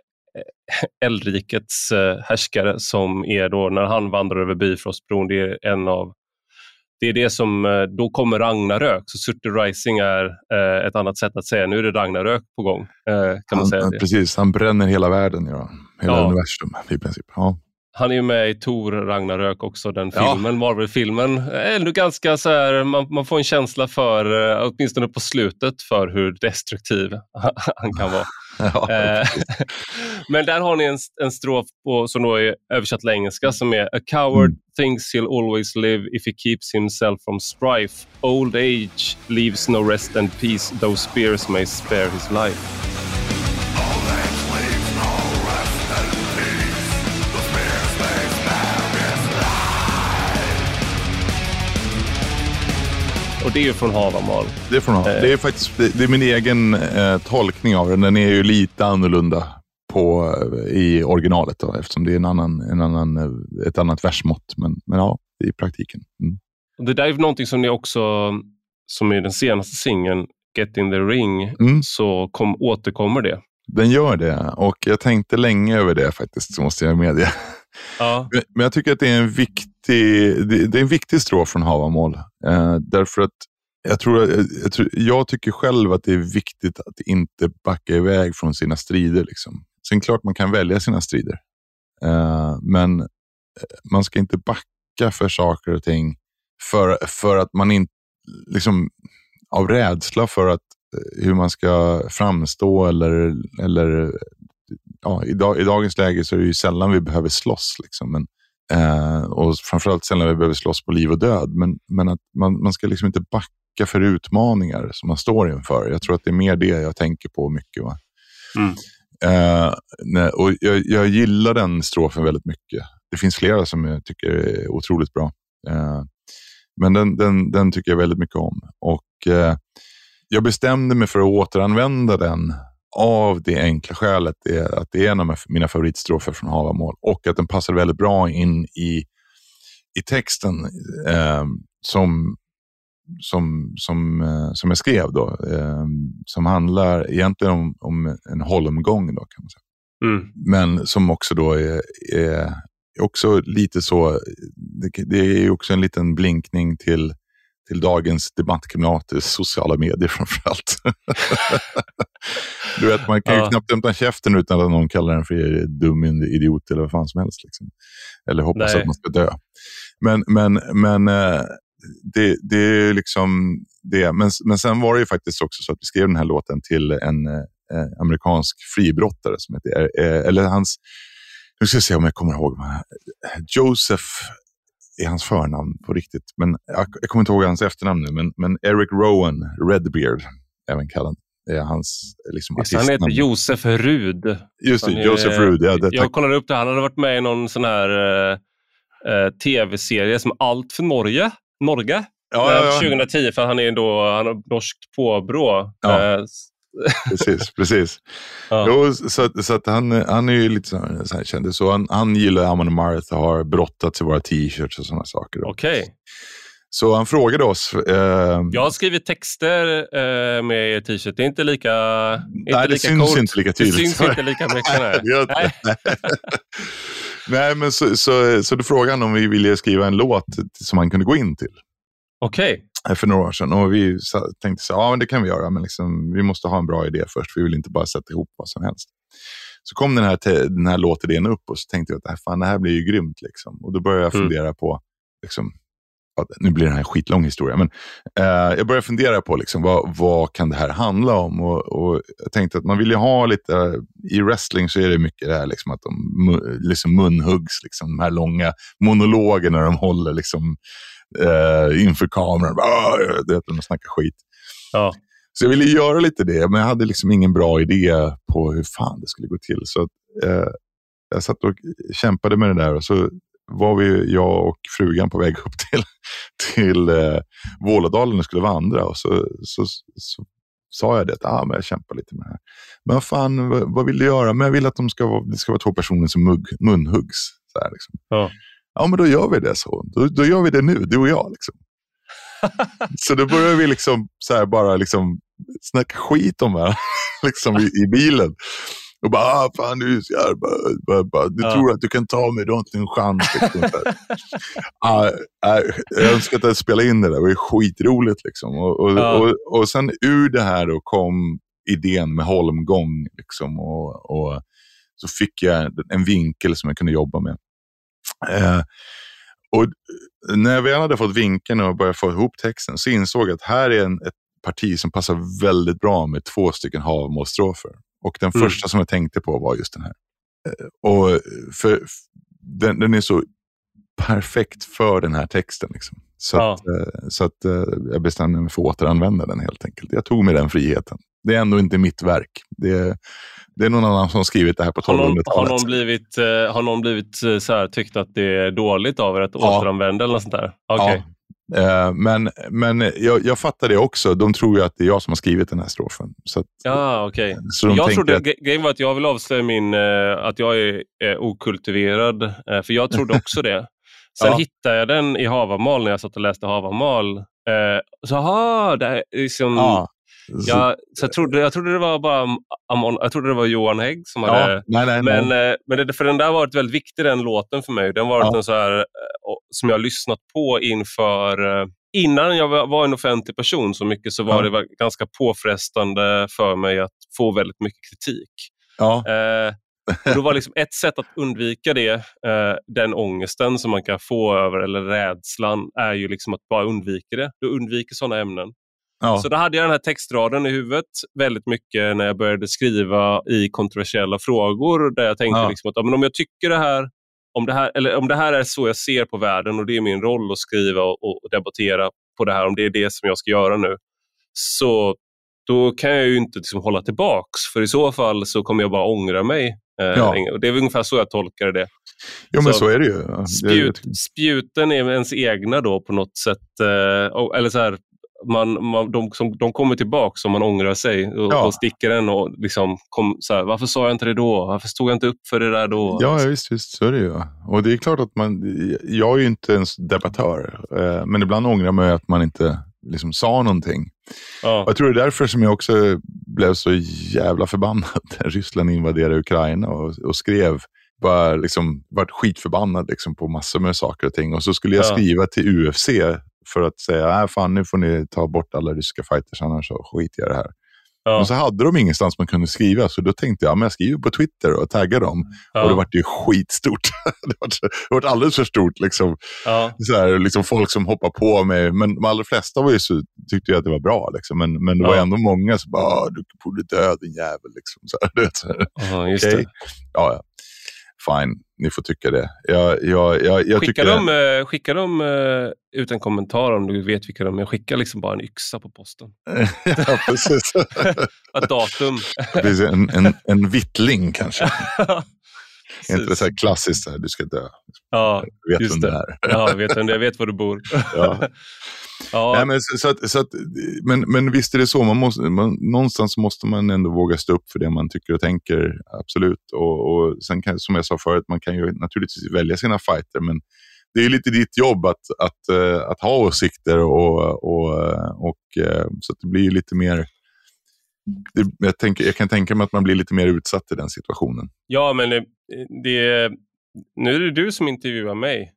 Eldrikets eh, härskare som är då när han vandrar över Bifrostbron, det är en av det är det som, eh, då kommer Ragnarök, så Surtur Rising är eh, ett annat sätt att säga nu är det Ragnarök på gång. Eh, kan man han, säga det. Precis, han bränner hela världen, ja. hela Ja. universum i princip. Ja. Han är med i Tor Ragnarök också, den Ja. filmen, Marvel-filmen. Ändå ganska så här, man, man får en känsla för, eh, åtminstone på slutet, för hur destruktiv han kan vara. Ja, Eh, Men där har ni en, en strof på, som då är översatt till engelska som är A coward Mm. thinks he'll always live if he keeps himself from strife. Old age leaves no rest and peace, though spears may spare his life. Det är ju från Havamal. Det, får man ha. Eh. det är faktiskt det är min egen eh, tolkning av den. Den är ju lite annorlunda på, eh, i originalet då, eftersom det är en annan, en annan, eh, ett annat versmått. Men, men ja, i praktiken. Mm. Det där är någonting som ni också, som i den senaste singeln, Get in the ring, Mm. så kom, återkommer det. Den gör det och jag tänkte länge över det faktiskt, så måste jag medge. Ja. Men- jag tycker att det är en viktig, det, är en viktig strof från Havamål. Eh, därför att jag, tror, jag, jag, tror, jag tycker själv att det är viktigt att inte backa iväg från sina strider. Liksom. Sen klart man kan välja sina strider. Eh, men eh, man ska inte backa för saker och ting för, för att man inte, liksom, av rädsla för att eh, hur man ska framstå eller, eller ja, i, dag, i dagens läge så är det ju sällan vi behöver slåss. Liksom, men, eh, och framförallt sällan vi behöver slåss på liv och död. Men, men att man, man ska liksom inte backa för utmaningar som man står inför. Jag tror att det är mer det jag tänker på mycket. Va? Mm. Eh, nej, och jag, jag gillar den strofen väldigt mycket. Det finns flera som jag tycker är otroligt bra. Eh, men den, den, den tycker jag väldigt mycket om. Och eh, Jag bestämde mig för att återanvända den av det enkla skälet är att det är en av mina favoritstrofer från Havamål och att den passar väldigt bra in i, i texten eh, som, som, som, eh, som jag skrev då. Eh, som handlar egentligen om, om en holmgång då kan man säga. Mm. Men som också då är, är också lite så, det, det är också en liten blinkning till, till dagens debattklimat sociala medier framförallt. du vet, man kan ju Ja. knappt öppna käften utan att någon kallar den för dum idiot eller vad fan som helst. Liksom. Eller hoppas Nej. att man ska dö. Men, men, men eh, det, det är liksom det. Men, men sen var det ju faktiskt också så att vi skrev den här låten till en eh, amerikansk fribrottare som heter, eh, eller hans, nu ska jag se om jag kommer ihåg, Joseph är hans förnamn på riktigt, men jag, jag kommer inte ihåg hans efternamn nu, men, men Eric Rowan Redbeard, även kallad, är hans liksom, Just, det, han heter artistnamn. Josef Rud. Just det, är- Joseph Rude. Ja, det, Jag kollade upp det. Han hade varit med i någon sån här eh, eh, tv-serie som Allt för Norge. Norge? Ja, Eh, ja, ja. 2010, för han är då han har norskt påbrå. Ja. Eh, Precis, precis. ja. Jo, så, att- så att han, han är ju lite så här, så här känd. Så han, han gillar Amon Amarth och har brottats i våra t-shirts och sådana saker. Okej. Så han frågade oss. Eh, Jag har skrivit texter eh, med er t-shirt. Det är inte lika inte nej, det lika syns coolt. inte lika Det tydligt. syns inte lika mycket. Nej. Det Nej. det. Nej, men så, så, så då frågade han om vi ville skriva en låt som han kunde gå in till Okej. eh, för några år sedan. Och vi tänkte så ja men det kan vi göra, men liksom, vi måste ha en bra idé först. Vi vill inte bara sätta ihop vad som helst. Så kom den här, den här låtidén upp och så tänkte jag att "Äh, fan, det här blir ju grymt. Liksom. Och då började jag Mm. fundera på, liksom, nu blir det här en skitlång historia, men eh, jag började fundera på liksom, vad, vad kan det här handla om? Och, och jag tänkte att man vill ju ha lite, i wrestling så är det mycket det här liksom, att de liksom munhuggs, liksom, de här långa monologerna de håller liksom, eh, inför kameran. Ah, det de snackar skit. Ja. Så jag ville göra lite det, men jag hade liksom ingen bra idé på hur fan det skulle gå till. Så att, eh, jag satt och kämpade med det där och så var vi, jag och frugan på väg upp till, till eh, Vålådalen och skulle vandra. Och så, så, så sa jag det, att ah, men jag kämpar lite med det här. Men fan, vad, vad vill du göra? Men jag vill att de ska vara, det ska vara två personer som mugg, munhuggs. Så här, liksom. Ja. ja, men då gör vi det så. Då, då gör vi det nu, du och jag. Liksom. så då började vi liksom, så här, bara liksom, snacka skit om varandra liksom, i, i bilen. Och bara, ah, fan du är så jävla, du tror att du kan ta mig, du har inte en chans. Liksom, ah, ah, jag önskar att jag spelade in det där, det var ju skitroligt. Liksom. Och, och, Ja. och, och sen ur det här då kom idén med holmgång. Liksom, och, och så fick jag en vinkel som jag kunde jobba med. Eh, och när jag väl hade fått vinkeln och börjat få ihop texten så insåg jag att här är en, ett parti som passar väldigt bra med två stycken havmålsstrofer. Och den Mm. första som jag tänkte på var just den här. Eh, Och för, den, den är så perfekt för den här texten. Liksom. Så, Ja. att, eh, så att eh, jag bestämde mig för att återanvända den helt enkelt. Jag tog mig den friheten. Det är ändå inte mitt verk. Det är, det är någon annan som har skrivit det här på Har någon, har 1200-talet. någon blivit, eh, har någon blivit så här, tyckt att det är dåligt av er att Ja. återanvända eller något sånt där? Okej. Ja. Eh, men men jag, jag fattar det också. De tror ju att det är jag som har skrivit den här strofen. Så, att, Ja, okej. så de Jag tänker trodde, att, gre- Grejen var att jag vill avslöja min, eh, att jag är eh, okultiverad, för jag trodde också det. Sen Ja. hittade jag den i Havamal när jag satt och läste Havamal. Eh, så aha, det är liksom, ja, jag, så jag, trodde, jag trodde det var bara Amon, jag trodde det var Johan Hägg som hade... ja, nej, nej, Men, nej. eh, men det, för den där har varit väldigt viktig, den låten för mig. Den har varit Ja. en så här, eh, som jag har lyssnat på inför... eh, Innan jag var en offentlig person så mycket så var Ja. det ganska påfrestande för mig att få väldigt mycket kritik. Ja, Eh, och då var liksom ett sätt att undvika det, eh, den ångesten som man kan få över, eller rädslan, är ju liksom att bara undvika det. Du undviker sådana ämnen. Ja, Så då hade jag den här textraden i huvudet väldigt mycket när jag började skriva i kontroversiella frågor. Där jag tänkte Ja. liksom att ja, men om jag tycker det här, om det här, eller om det här är så jag ser på världen och det är min roll att skriva och, och debattera på det här, om det är det som jag ska göra nu, så då kan jag ju inte liksom hålla tillbaks. För i så fall så kommer jag bara ångra mig. Eh, Ja. och Det är ungefär så jag tolkar det. jo, men så- så är det ju. Spjut, spjuten är ens egna då på något sätt. Eh, eller så här, man, man, de, som, de kommer tillbaka om man ångrar sig och, Ja. och sticker en. Och liksom kom, så här, varför sa jag inte det då? Varför stod jag inte upp för det där då? Ja, ja, visst, visst, så är det ju. Och det är klart att man, jag är ju inte ens debattör, eh, men ibland ångrar man att man inte liksom sa någonting. Ja. Och jag tror det är därför som jag också blev så jävla förbannad när Ryssland invaderade Ukraina och, och skrev, bara liksom, vart skitförbannad liksom på massor med saker och ting. Och så skulle jag Ja. skriva till UFC för att säga, nej fan nu får ni ta bort alla ryska fighters annars så skiter jag i det här. Ja. Och så hade de ingenstans man kunde skriva, så då tänkte jag, ja, men jag skriver på Twitter och taggar dem. Ja. Och det vart ju skitstort. det vart, det vart alldeles för stort. Liksom. Ja. Så här, liksom folk som hoppar på mig. Men de allra flesta var ju så, tyckte ju att det var bra. Liksom. Men, men det var ändå många som bara, "Ah, du borde dö din jävel. Liksom. Så här, du vet, så här. Okej. det. Ja, ja. Fine, ni får tycka det. Jag, jag, jag, jag Skickar tycker... de, eh, skickar de eh, ut en kommentar om du vet vilka de är? Skicka liksom bara en yxa på posten. ja, precis. Ett datum. precis en, en, en vittling kanske. Är inte det så här klassiskt, så här, du ska dö. ja, vet Just vem det det. är. ja, vet, jag vet var du bor. Ja. Ja. Nej, men, så, så att, så att, men, men visst är det så, man måste, man, någonstans måste man ändå våga stå upp för det man tycker och tänker, absolut. Och, och sen kan, som jag sa förut, man kan ju naturligtvis välja sina fighter, men det är lite ditt jobb att, att, eh, att ha åsikter och, och, och eh, så att det blir ju lite mer jag, tänker, jag kan tänka mig att man blir lite mer utsatt i den situationen. Ja, men det, det, nu är det du som intervjuar mig.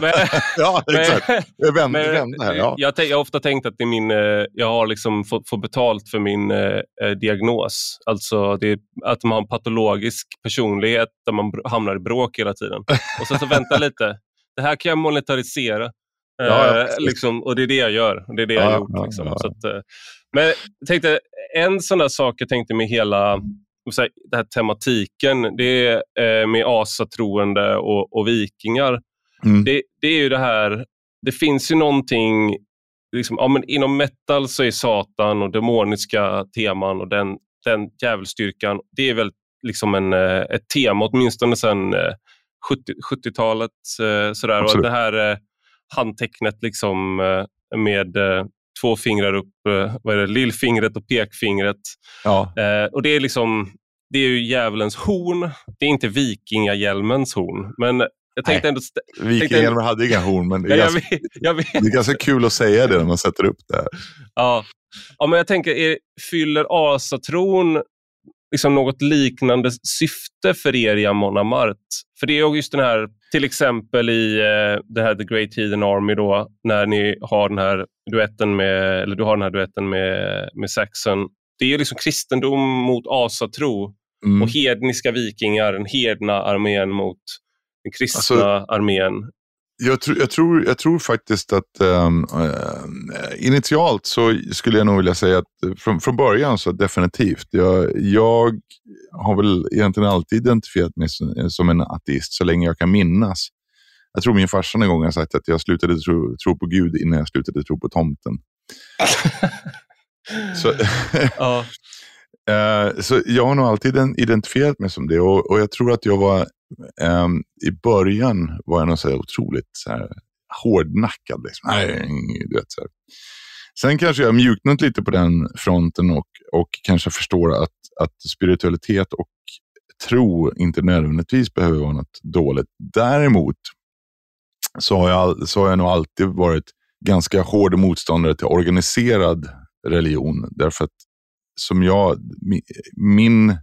Men- Ja, exakt. men- Jag här. Ja. har ofta tänkt att det är min, eh, jag har liksom fått, fått betalt för min eh, eh, diagnos. Alltså det, att man har en patologisk personlighet där man hamnar i bråk hela tiden. Och sen så vänta lite, det här kan jag monetarisera. Eh, Ja, precis. liksom, och det är det jag gör. Det är det jag Ja, har gjort. liksom. att, eh, men tänkte, en sån där sak jag tänkte med hela den här tematiken, det är eh, med asatroende och, och vikingar Mm. det, det är ju det här, det finns ju någonting, liksom, ja, men inom metal så är Satan och demoniska teman och den, den djävulsstyrkan, det är väl liksom en, eh, ett tema åtminstone sedan eh, 70, 70-talet. eh, Sådär. Och Absolut. det här eh, handtecknet liksom, eh, med eh, två fingrar upp, eh, vad är det, lillfingret och pekfingret. Ja. Eh, och det är liksom det är ju djävulens horn. Det är inte vikingahjälmens horn. Men jag tänkte ändå... st- Vikingahjälmar hade inga horn, men det är, Ja, jag, ganska, vet, jag vet. det är ganska kul att säga det när man sätter upp det. här. Ja. ja, men jag tänker, är, fyller asatron liksom något liknande syfte för er i Amon Amart? För det är just den här, till exempel i eh, det här The Great Heathen Army då, när ni har den här duetten med, eller du har den här duetten med, med Saxon. Det är liksom kristendom mot asatro mm. och hedniska vikingar, den hedna armén mot den kristna alltså, armén. Jag, tr jag, tror, jag tror faktiskt att um, uh, initialt så skulle jag nog vilja säga att från, från början så definitivt. Jag, jag har väl egentligen alltid identifierat mig som, som en ateist så länge jag kan minnas. Jag tror min farsa en gång har sagt att jag slutade tro, tro på Gud innan jag slutade tro på tomten. så, ja. Eh, så jag har nog alltid identifierat mig som det och, och jag tror att jag var eh, I början var jag nog så otroligt så här, hårdnackad. Liksom. Nej, du vet, så här. Sen kanske jag mjuknat lite på den fronten och, och kanske förstår att, att spiritualitet och tro inte nödvändigtvis behöver vara något dåligt. Däremot så har jag, så har jag nog alltid varit ganska hård motståndare till organiserad religion. Därför att som jag, min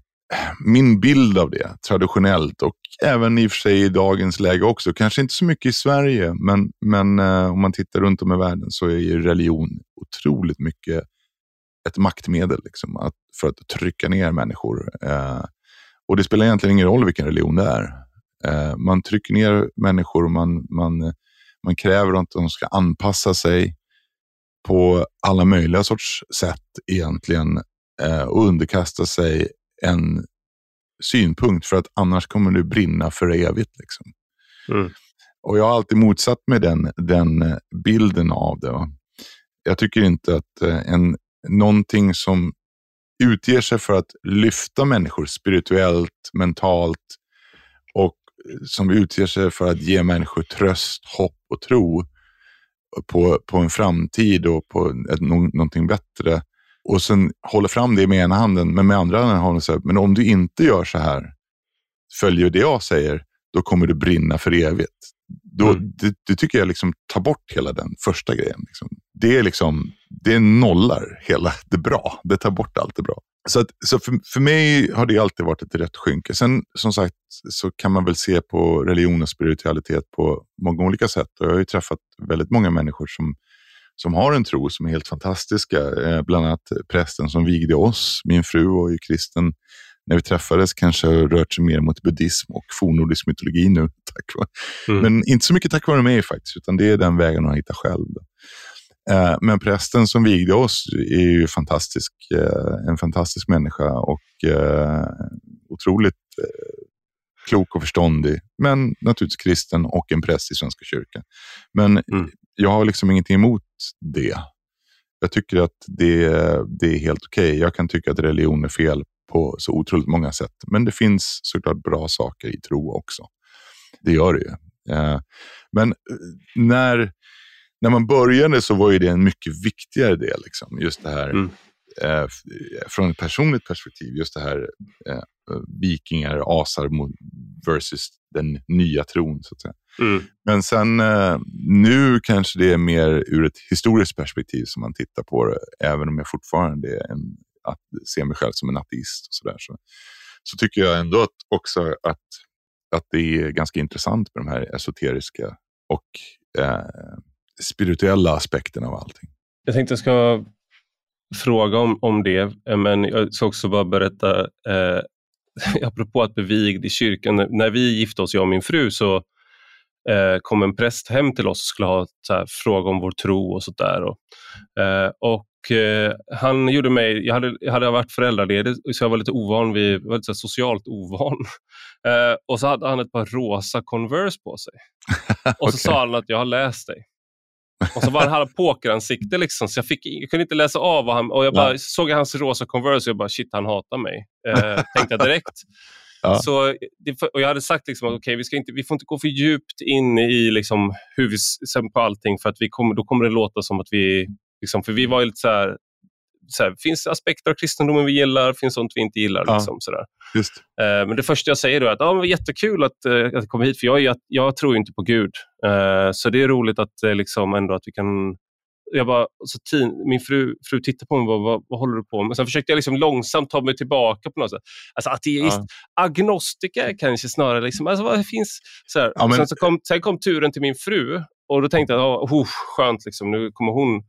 min bild av det traditionellt och även i och för sig i dagens läge också, kanske inte så mycket i Sverige, men, men eh, om man tittar runt om i världen så är ju religion otroligt mycket ett maktmedel liksom, att, för att trycka ner människor. Eh, och det spelar egentligen ingen roll vilken religion det är. Eh, man trycker ner människor och man, man, man kräver att de ska anpassa sig på alla möjliga sorts sätt egentligen och underkasta sig en synpunkt för att annars kommer du brinna för evigt. Liksom. Mm. Och Jag har alltid motsatt mig den, den eh, bilden av det. Va? Jag tycker inte att eh, en, någonting som utger sig för att lyfta människor spirituellt, mentalt och som utger sig för att ge människor tröst, hopp och tro på, på en framtid och på ett, någonting bättre och sen håller fram det med ena handen, men med andra handen har hon men om du inte gör så här, följer det jag säger, då kommer du brinna för evigt. Då, mm. det, det, tycker jag liksom tar bort hela den första grejen. Liksom. Det, är liksom, det nollar hela det bra. Det tar bort allt det bra. Så, att, så för, för mig har det alltid varit ett rätt skynke. Sen som sagt så kan man väl se på religion och spiritualitet på många olika sätt. Och jag har ju träffat väldigt många människor som som har en tro som är helt fantastiska. Eh, bland annat prästen som vigde oss, min fru var ju kristen när vi träffades kanske rört sig mer mot buddhism och fornnordisk mytologi nu. Tack mm. Men inte så mycket tack vare mig faktiskt, utan det är den vägen hon hittat själv. Eh, men prästen som vigde oss är ju fantastisk, eh, en fantastisk människa och otroligt klok och förståndig, men naturligtvis kristen och en präst i Svenska kyrkan. Men mm. jag har liksom ingenting emot det. Jag tycker att det, det är helt okej. Okay. Jag kan tycka att religion är fel på så otroligt många sätt, men det finns såklart bra saker i tro också. Det gör det ju. Eh, men eh, när, när man började så var det en mycket viktigare del. Liksom. Just det här mm. Eh, från ett personligt perspektiv, just det här vikingar, asar versus den nya tron. Så att säga. Mm. Men sen eh, nu kanske det är mer ur ett historiskt perspektiv som man tittar på det, även om jag fortfarande är en, att se mig själv som en ateist. Och så, så, så tycker jag ändå att, också att, att det är ganska intressant med de här esoteriska och eh, spirituella aspekterna av allting. Jag tänkte jag ska fråga om, om det, men jag ska också bara berätta eh, apropå att bli vigd i kyrkan, när vi gifte oss, jag och min fru, så eh, kom en präst hem till oss och skulle ha här, fråga om vår tro och sånt där. Och, eh, och eh, han gjorde mig, jag hade, jag hade varit föräldraledig så jag var lite ovan, vid, var lite så socialt ovan. Eh, och så hade han ett par rosa Converse på sig. Och så okay. sa han att jag har läst dig. Och så var han pokeransikte liksom, så jag, fick, jag kunde inte läsa av vad han... Och jag bara ja. såg hans rosa Converse och jag bara, shit han hatar mig. Eh, tänkte jag direkt. Ja. Så, och jag hade sagt liksom att okay, vi, ska inte, vi får inte gå för djupt in i liksom hur vi ser på allting för att vi kommer, då kommer det låta som att vi... Liksom, för vi var lite så här, så här, finns aspekter av kristendomen vi gillar, finns sånt vi inte gillar. Ja, liksom, sådär. Just. Eh, men det första jag säger då är att ah, det var jättekul att, eh, att komma hit, för jag, jag, jag tror inte på Gud. Eh, så det är roligt att, eh, liksom, ändå att vi kan jag bara, så tin, min fru, fru tittade på mig och bara, vad, vad håller du på med? Sen försökte jag liksom långsamt ta mig tillbaka på något sätt. Alltså ateist, ja. agnostiker kanske snarare. Liksom, alltså, vad finns, så här. Ja, men... sen, så kom, sen kom turen till min fru och då tänkte jag, oh, skönt, liksom, nu kommer hon.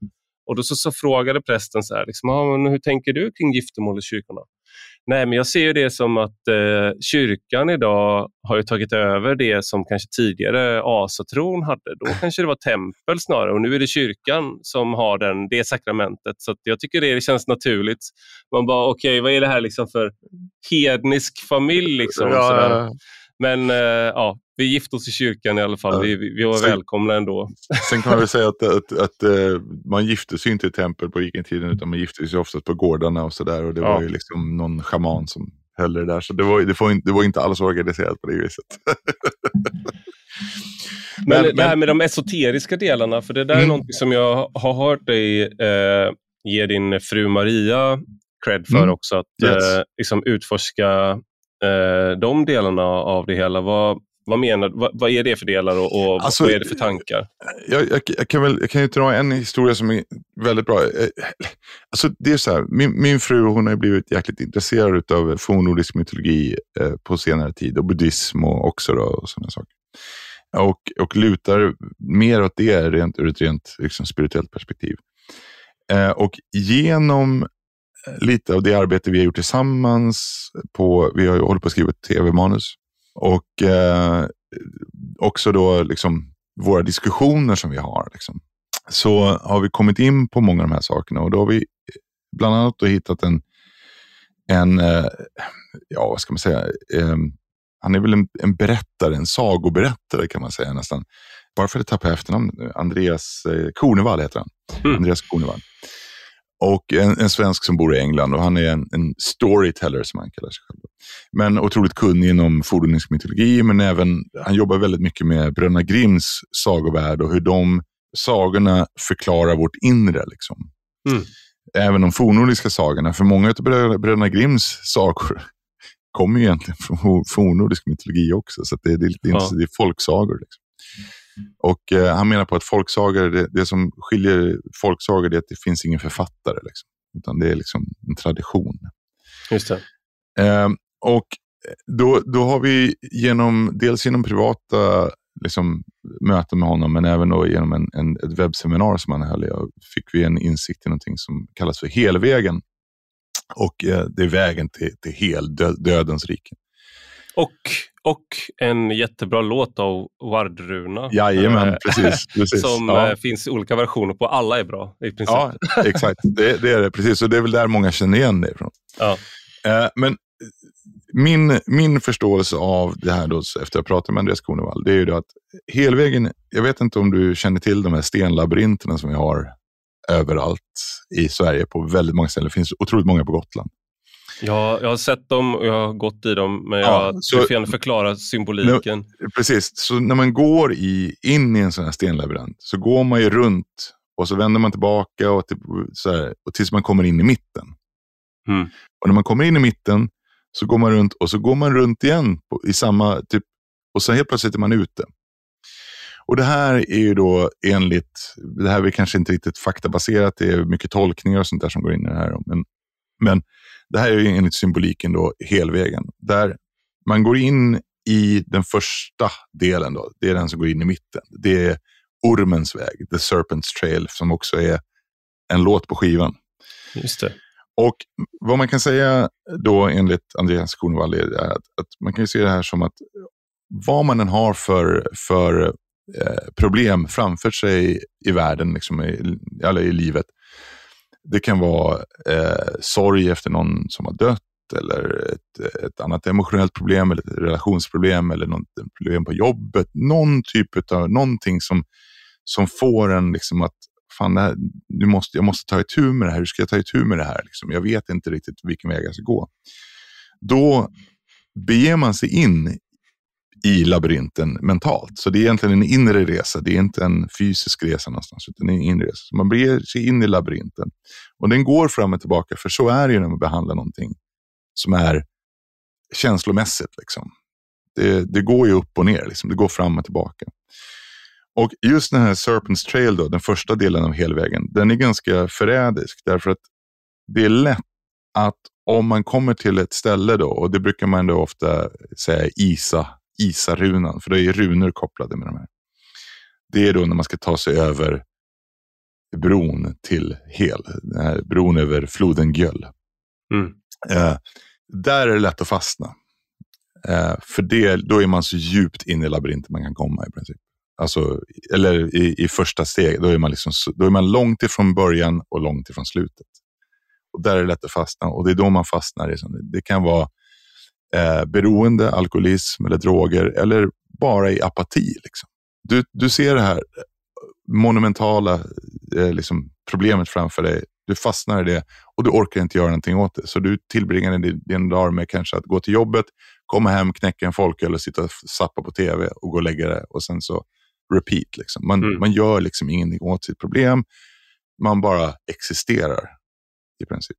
Och då så, så frågade prästen så här, liksom, ah, men hur tänker du kring giftermål i kyrkorna? Nej, men jag ser det som att eh, kyrkan idag har tagit över det som kanske tidigare asatron hade. Då kanske det var tempel snarare och nu är det kyrkan som har den, det sakramentet. Så jag tycker det känns naturligt. Man bara, okej, okay, vad är det här liksom för hednisk familj? Liksom, ja, Men eh, ja, vi gifte oss i kyrkan i alla fall. Vi, vi var sen, välkomna ändå. Sen kan man väl säga att, att, att, att uh, man gifte sig inte i tempel på vikingtiden utan man gifte sig oftast på gårdarna och sådär. Och det ja. var ju liksom någon schaman som höll det där. Så det var, det var, inte, det var inte alls organiserat på det viset. men, men, det här med de esoteriska delarna, för det där mm. är något som jag har hört dig eh, ge din fru Maria cred för mm. också. Att yes. eh, liksom utforska eh, de delarna av det hela. Vad, vad, menar, vad, vad är det för delar och, och alltså, vad är det för tankar? Jag, jag, jag, kan väl, jag kan ju dra en historia som är väldigt bra. Eh, alltså, det är så här, min, min fru hon har blivit jäkligt intresserad av fornnordisk mytologi eh, på senare tid och buddhism och också då, och sådana saker. Och, och lutar mer åt det rent, ur ett rent liksom, spirituellt perspektiv. Eh, och genom lite av det arbete vi har gjort tillsammans, på, vi har hållit på att skriva tv-manus och eh, också då liksom våra diskussioner som vi har. Liksom. Så har vi kommit in på många av de här sakerna och då har vi bland annat hittat en, en eh, ja vad ska man säga, eh, han är väl en, en berättare, en sagoberättare kan man säga nästan. Bara för att tappa efternamn, Andreas eh, Kornevall heter han. Mm. Andreas Kornevall. Och en, en, svensk som bor i England och han är en, en storyteller som han kallar sig själv. Men otroligt kunnig inom fornländsk mytologi, men även, han jobbar väldigt mycket med Bröderna Grimms sagovärld och hur de sagorna förklarar vårt inre. Liksom. Mm. Även de fornnordiska sagorna, för många av Bröderna Grimms sagor kommer ju egentligen från fornnordisk mytologi också, så det, det, det, ja. det är folksagor. Liksom. Och eh, Han menar på att folksagor, det, det, som skiljer folksagor är att det finns ingen författare. Liksom, utan det är liksom en tradition. Just. Eh, och då, då har vi genom, dels genom privata liksom, möten med honom, men även då genom en, en, ett webbseminar som han höll, fick vi en insikt i någonting som kallas för helvägen. Och eh, det är vägen till, till hel dö, dödens rike. Och, och en jättebra låt av Wardruna. Jajamän, eh, precis. precis. som ja. Eh, finns olika versioner på. Alla är bra i princip. Ja, exakt. Det, det, är det. Precis, och det är väl där många känner igen det ifrån. Ja. Eh, men min, min förståelse av det här, då, efter att ha pratat med Andreas Kornevall, det är ju att helvägen, jag vet inte om du känner till de här stenlabyrinterna som vi har överallt i Sverige på väldigt många ställen. Det finns otroligt många på Gotland. Ja, jag har sett dem och jag har gått i dem, men ja, jag så, får gärna förklara symboliken. Nu, precis, så när man går i, in i en sån här stenlabyrint så går man ju runt och så vänder man tillbaka och, till, så här, och tills man kommer in i mitten. Mm. Och när man kommer in i mitten så går man runt och så går man runt igen på, i samma, typ, och så helt plötsligt är man ute. Och Det här är ju då enligt, det här är kanske inte riktigt faktabaserat, det är mycket tolkningar och sånt där som går in i det här. Men, men det här är ju enligt symboliken då helvägen. Där man går in i den första delen, då, det är den som går in i mitten. Det är Ormens väg, The Serpent's Trail, som också är en låt på skivan. Just det. Och vad man kan säga då enligt Andreas Kornvall är att, att, man kan se det här som att vad man än har för, för eh, problem framför sig i världen, liksom i, eller i livet, det kan vara eh, sorg efter någon som har dött eller ett, ett annat emotionellt problem eller ett relationsproblem eller något problem på jobbet. Någon typ av någonting som, som får en liksom att fan, här, nu måste, jag måste ta itu med det här. Hur ska jag ta itu med det här? Liksom, jag vet inte riktigt vilken väg jag ska gå. Då beger man sig in i labyrinten mentalt. Så det är egentligen en inre resa, det är inte en fysisk resa någonstans, utan en inre resa. Så man beger sig in i labyrinten. Och den går fram och tillbaka, för så är det ju när man behandlar någonting som är känslomässigt. Liksom. Det, det går ju upp och ner, liksom. det går fram och tillbaka. Och just den här Serpents Trail, då, den första delen av helvägen, den är ganska förrädisk. Därför att det är lätt att om man kommer till ett ställe då, och det brukar man då ofta säga Isa, Isa-runan, för det är runor kopplade med de här. Det är då när man ska ta sig över bron till Hel, den här bron över floden Göll. Mm. Eh, där är det lätt att fastna. Eh, för det, då är man så djupt inne i labyrinten man kan komma i princip. Alltså, eller i, i första steg, då är, man liksom, då är man långt ifrån början och långt ifrån slutet. Och där är det lätt att fastna och det är då man fastnar. I, det kan vara eh, beroende, alkoholism eller droger eller bara i apati. Liksom. Du, du ser det här monumentala eh, liksom, problemet framför dig. Du fastnar i det och du orkar inte göra någonting åt det. Så du tillbringar din, din dag med kanske att gå till jobbet, komma hem, knäcka en folköl och sitta och sappa på tv och gå och lägga det. Och sen så repeat. Liksom. Man, mm. man gör liksom ingenting åt sitt problem. Man bara existerar i princip.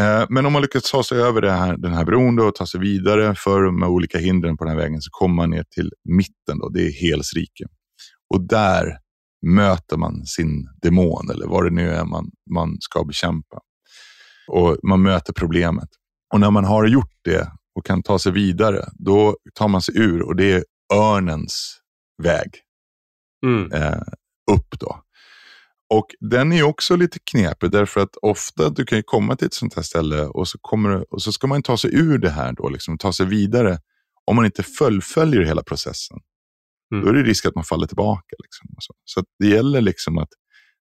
Eh, men om man lyckas ta sig över här, den här bron och ta sig vidare för med olika hindren på den här vägen så kommer man ner till mitten. Då, det är Hels rike. Och där möter man sin demon eller vad det nu är man, man ska bekämpa. Och man möter problemet. Och när man har gjort det och kan ta sig vidare, då tar man sig ur och det är örnens väg mm. eh, upp. då. Och den är också lite knepig därför att ofta du kan komma till ett sånt här ställe och så, kommer, och så ska man ta sig ur det här då, liksom, ta sig vidare. Om man inte fullföljer hela processen, mm. då är det risk att man faller tillbaka. Liksom, så så det gäller liksom att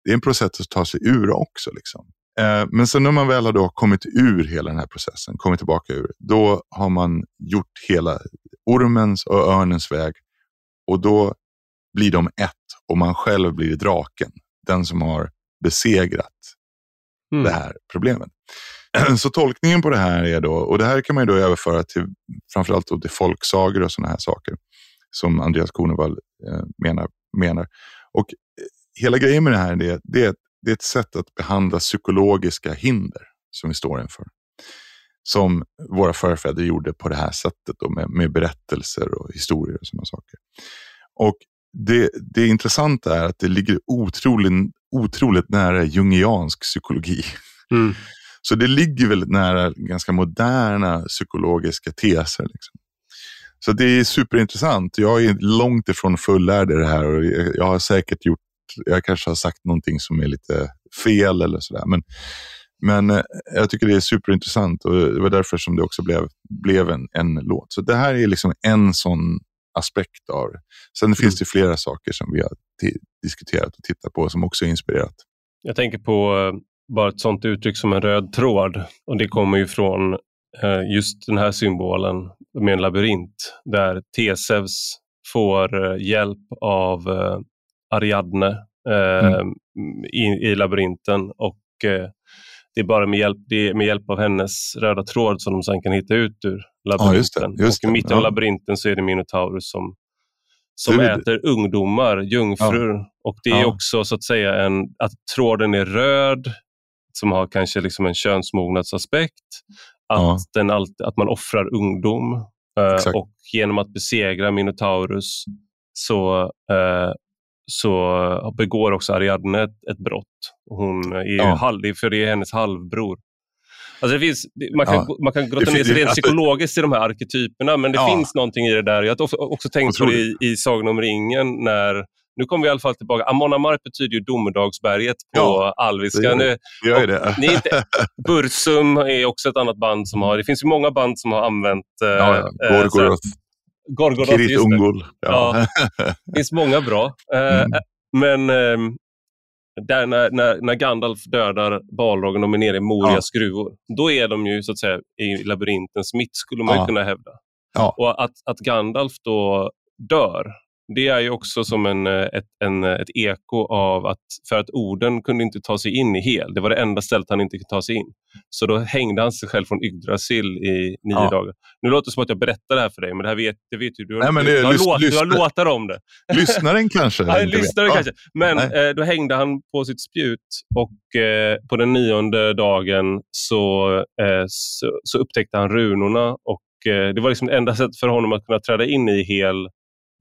det är en process att ta sig ur också. Liksom. Eh, men sen när man väl har då kommit ur hela den här processen, kommit tillbaka ur, då har man gjort hela ormens och örnens väg och då blir de ett och man själv blir draken. Den som har besegrat mm. det här problemet. Så tolkningen på det här är då, och det här kan man då överföra till framförallt då till folksagor och sådana här saker som Andreas Kornevall eh, menar, menar. Och eh, hela grejen med det här är, det, det, det är ett sätt att behandla psykologiska hinder som vi står inför som våra förfäder gjorde på det här sättet då, med, med berättelser och historier och sådana saker. Och det, det intressanta är att det ligger otroligt, otroligt nära jungiansk psykologi. Mm. Så det ligger väldigt nära ganska moderna psykologiska teser. Liksom. Så det är superintressant. Jag är långt ifrån fullärd i det här och jag har säkert gjort, jag kanske har sagt någonting som är lite fel eller sådär. Men, men eh, jag tycker det är superintressant och det var därför som det också blev, blev en, en låt. Så det här är liksom en sån aspekt av det. Sen mm. finns det flera saker som vi har diskuterat och tittat på som också är inspirerat. Jag tänker på eh, bara ett sånt uttryck som en röd tråd och det kommer ju från eh, just den här symbolen med en labyrint där Tesevs får eh, hjälp av Ariadne mm. i, i labyrinten och det är bara med hjälp, det med hjälp av hennes röda tråd som de sen kan hitta ut ur labyrinten. Ja, just det, just och I mitten av labyrinten så är det Minotaurus som, som det, äter ungdomar, jungfrur. Ja. Och Det är också så att säga en, att tråden är röd, som har kanske liksom en könsmognadsaspekt. Att, den alltid, att man offrar ungdom. Eh, och genom att besegra Minotaurus så eh, så begår också Ariadne ett, ett brott. Hon är ja. halv, för det är hennes halvbror. Alltså finns, man, kan, ja. man kan grotta ner sig rent alltså, psykologiskt i de här arketyperna, men det ja. finns någonting i det där. Jag har också tänkt på det i, i Sagan om ringen, när nu kommer vi i alla fall tillbaka. Amon Amarth betyder ju domedagsberget på ja, alviska. Det gör, det. Ni, inte, Bursum är också ett annat band som har, det finns ju många band som har använt eh, ja, ja. Gorgoroth. Gorgoroth, Kirit Ungol. Ja. ja. det finns många bra. Eh, mm. Men eh, där när, när, när Gandalf dödar Balrogen och är nere i Morias ja. gruvor, då är de ju så att säga i labyrintens mitt, skulle man ja. kunna hävda. Ja. Och att, att Gandalf då dör, det är ju också som en, eh, ett, en, ett eko av att för att orden kunde inte ta sig in i Hel. Det var det enda stället han inte kunde ta sig in. Så då hängde han sig själv från Yggdrasil i nio ja. dagar. Nu låter det som att jag berättar det här för dig, men det här vet, det vet ju du. Nej, men det, du, har lys, låt, du har låtar om det. Lyssnaren kanske? ja, lyssnaren kanske. Men eh, då hängde han på sitt spjut och eh, på den nionde dagen så, eh, så, så, upptäckte han runorna och eh, det var liksom enda sättet för honom att kunna träda in i Hel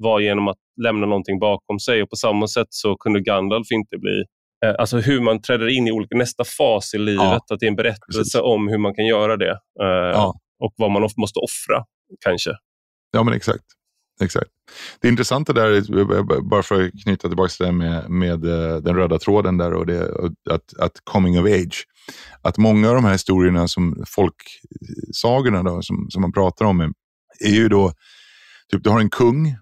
var genom att lämna någonting bakom sig och på samma sätt så kunde Gandalf inte bli eh, Alltså hur man träder in i olika, nästa fas i livet, ja, att det är en berättelse precis. om hur man kan göra det. Eh, ja. Och vad man måste offra, kanske. Ja, men exakt. exakt. Det intressanta där, bara för att knyta tillbaka till det med, med eh, den röda tråden där och det, att, att coming of age. Att många av de här historierna som folksagorna då, som, som man pratar om är, är ju då, typ du har en kung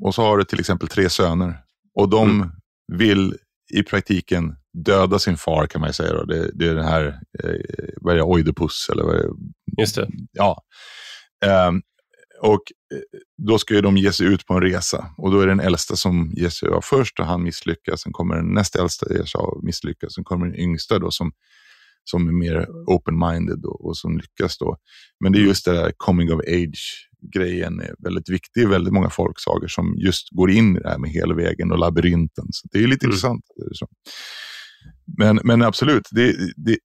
och så har du till exempel tre söner. Och de mm. vill i praktiken döda sin far kan man säga. Då. Det, det är den här, eh, vad är det, Oidipus eller vad är det? Just det. Ja. Um, och eh, då ska ju de ge sig ut på en resa och då är det den äldsta som ger sig av först och han misslyckas. Sen kommer den näst äldsta ger sig av och misslyckas. Sen kommer den yngsta då som, som är mer open-minded och, och, som lyckas då. Men det är just det där coming of age-grejen är väldigt viktig i väldigt många folksagor som just går in i det här med hela vägen och labyrinten. Så det är lite mm. intressant. Men, men absolut, det, det,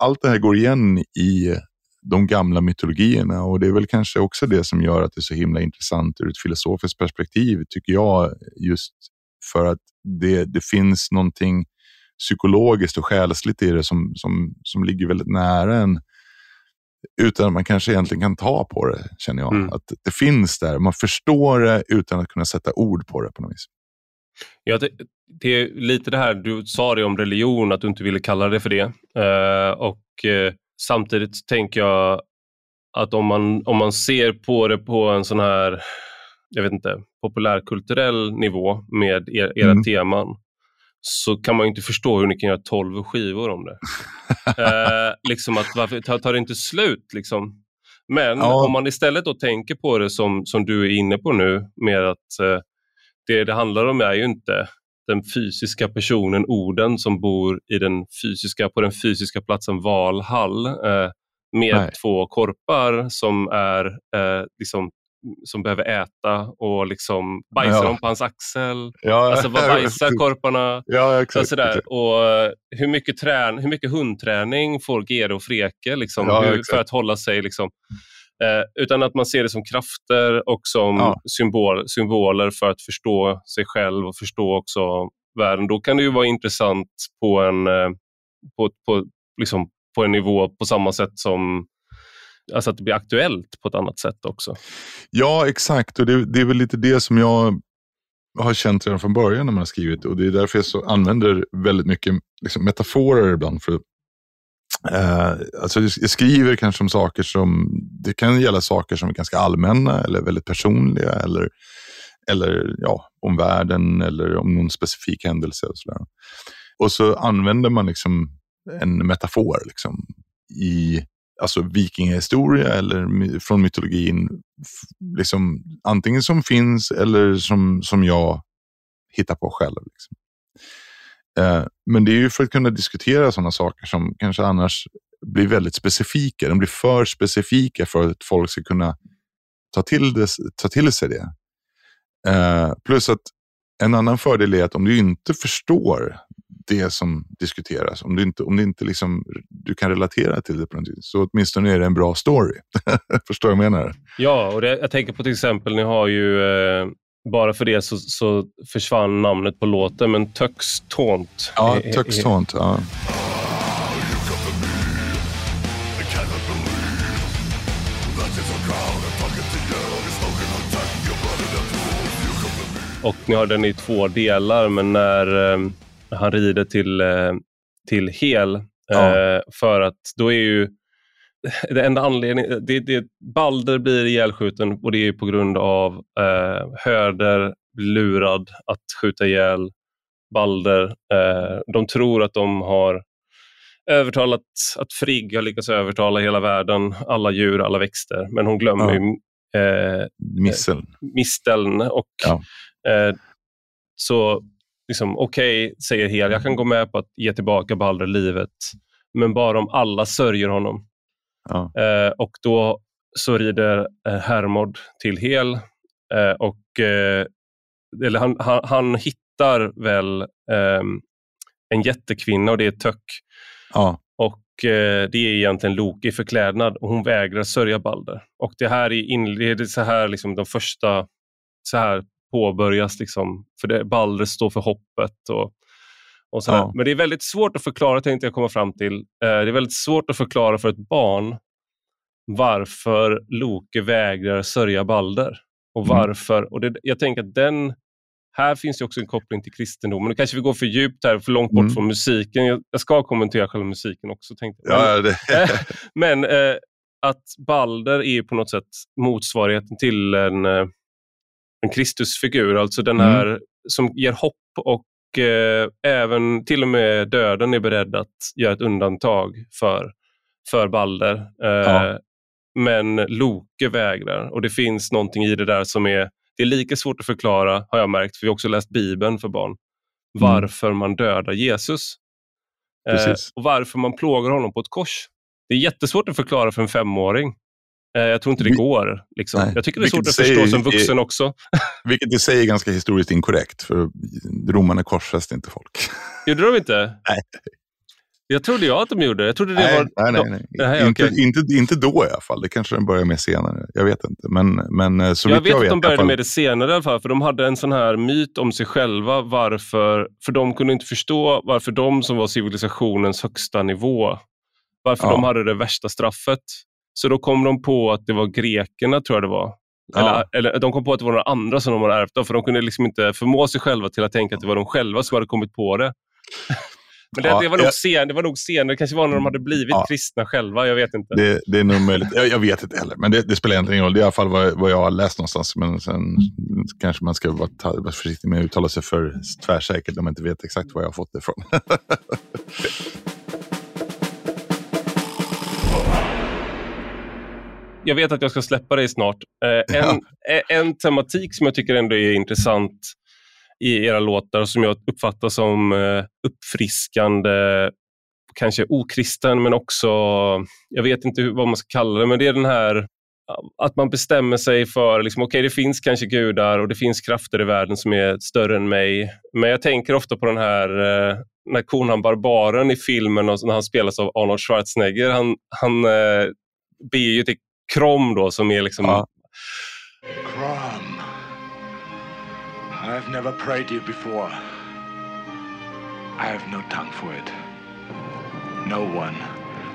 allt det här går igen i de gamla mytologierna och det är väl kanske också det som gör att det är så himla intressant ur ett filosofiskt perspektiv, tycker jag, just för att det, det finns någonting psykologiskt och själsligt i det som, som, som ligger väldigt nära en utan att man kanske egentligen kan ta på det, känner jag. Mm. Att det finns där, man förstår det utan att kunna sätta ord på det på något vis. Ja, det, det är lite det här, du sa det om religion, att du inte ville kalla det för det. Uh, och uh, Samtidigt tänker jag att om man, om man ser på det på en sån här, jag vet inte, populärkulturell nivå med er, era mm. teman, så kan man inte förstå hur ni kan göra tolv skivor om det. eh, liksom att varför tar, tar det inte slut? Liksom? Men ja. om man istället då tänker på det som, som du är inne på nu, med att eh, det det handlar om är ju inte den fysiska personen, orden, som bor i den fysiska, på den fysiska platsen Valhall eh, med Nej. två korpar som, är, eh, liksom, som behöver äta och liksom bajsar ja. på hans axel. Ja, alltså vad bajsar korparna? Ja, exakt, sådär. Exakt. Och eh, hur mycket, trän, hur mycket hundträning får Gere och Freke liksom, ja, hur, för att hålla sig liksom, Eh, utan att man ser det som krafter och som ja. symbol, symboler för att förstå sig själv och förstå också världen. Då kan det ju vara intressant på en, eh, på, på, liksom, på en nivå på samma sätt som Alltså att det blir aktuellt på ett annat sätt också. Ja, exakt. Och det, det är väl lite det som jag har känt redan från början när man har skrivit. Och Det är därför jag så använder väldigt mycket liksom, metaforer ibland för eh, alltså jag skriver kanske om saker som, det kan gälla saker som är ganska allmänna eller väldigt personliga eller, eller ja, om världen eller om någon specifik händelse. Och, sådär. och så använder man liksom en metafor liksom, i alltså vikingahistoria eller från mytologin. Liksom, antingen som finns eller som, som jag hittar på själv. Liksom. Eh, men det är ju för att kunna diskutera sådana saker som kanske annars blir väldigt specifika. De blir för specifika för att folk ska kunna ta till, det, ta till sig det. Eh, plus att en annan fördel är att om du inte förstår det som diskuteras, om du inte, om du inte liksom, du kan relatera till det på något vis, så åtminstone är det en bra story. Förstår du vad jag menar? Ja, och det, jag tänker på till exempel, ni har ju eh, bara för det så, så försvann namnet på låten, men Tux Taunt. Ja, Tux Taunt. Ja. Och ni har den i två delar, men när eh, han rider till, eh, till Hel, ja. eh, för att då är ju det enda anledningen, det, det, Balder blir ihjälskjuten och det är på grund av eh, Höder lurad att skjuta ihjäl Balder. Eh, de tror att de har övertalat, att Frigg har lyckats övertala hela världen, alla djur, alla växter, men hon glömmer ja. ju eh, Misseln. misteln. Och, ja. eh, så liksom, okej, okay, säger Hel, jag kan gå med på att ge tillbaka Balder livet, men bara om alla sörjer honom. Ja. Eh, och då så rider eh, Hermod till Hel eh, och eh, eller han, han, han, hittar väl ehm, en jättekvinna och det är Tök. Ja. Och eh, det är egentligen Loki i förklädnad och hon vägrar sörja Balder. Och det här är, in, det är så här liksom de första så här påbörjas. Liksom, för det, Balder står för hoppet. och och sådär. Ja. Men det är väldigt svårt att förklara, tänkte jag komma fram till. Eh, det är väldigt svårt att förklara för ett barn varför Loke vägrar sörja Balder. Och Mm. varför. Och det, jag tänker att den... Här finns det också en koppling till kristendomen. Nu kanske vi går för djupt här, för långt bort Mm. från musiken. Jag, jag ska kommentera själva musiken också. Tänkte jag. Men- Ja, det, men eh, att Balder är på något sätt motsvarigheten till en, eh, en Kristusfigur, alltså den Mm. här som ger hopp och eh, även till och med döden är beredd att göra ett undantag för, för Balder. Eh, Ja. Men Loke vägrar och det finns någonting i det där som är, det är lika svårt att förklara har jag märkt, för vi har också läst Bibeln för barn, varför man dödar Jesus. Eh, och varför man plågar honom på ett kors. Det är jättesvårt att förklara för en femåring. Eh, jag tror inte det går. Liksom. Jag tycker det är svårt att förstå som vuxen också. vilket i sig är ganska historiskt inkorrekt, för romarna korsfäste inte folk. Gjorde de inte? Nej. Jag trodde jag att de gjorde. Jag trodde det nej, var... nej, nej, nej. Nej, inte, okej. inte, inte då i alla fall. Det kanske den börjar med senare. Jag vet inte. Men, men eh, så Jag vet jag att de började fall- med det senare i alla fall, för de hade en sån här myt om sig själva varför, för de kunde inte förstå varför de som var civilisationens högsta nivå, varför Ja. de hade det värsta straffet. Så då kom de på att det var grekerna, tror jag det var. Ja. Eller, eller de kom på att det var några andra som de hade ärvt av, för de kunde liksom inte förmå sig själva till att tänka att det var de själva som hade kommit på det. Men det, Ja, det, var nog jag- sen, det var nog senare, det kanske var när de hade blivit Ja. kristna själva, jag vet inte. Det, det är nog möjligt. Jag, jag vet inte heller, men det, det spelar egentligen ingen roll. Det är i alla fall vad, vad jag har läst någonstans. Men sen kanske man ska vara, ta, vara försiktig med att uttala sig för tvärsäkert om man inte vet exakt var jag har fått det ifrån. jag vet att jag ska släppa dig snart. Eh, en, eh, en tematik som jag tycker ändå är intressant i era låtar som jag uppfattar som eh, uppfriskande, kanske okristen men också, jag vet inte hur, vad man ska kalla det, men det är den här att man bestämmer sig för, liksom, okej det finns kanske gudar och det finns krafter i världen som är större än mig. Men jag tänker ofta på den här eh, när Conan Barbaren i filmen och när han spelas av Arnold Schwarzenegger, han, han eh, ber ju till Krom då som är liksom Ja. Crom. I've never prayed you before. I have no tongue for it. No one,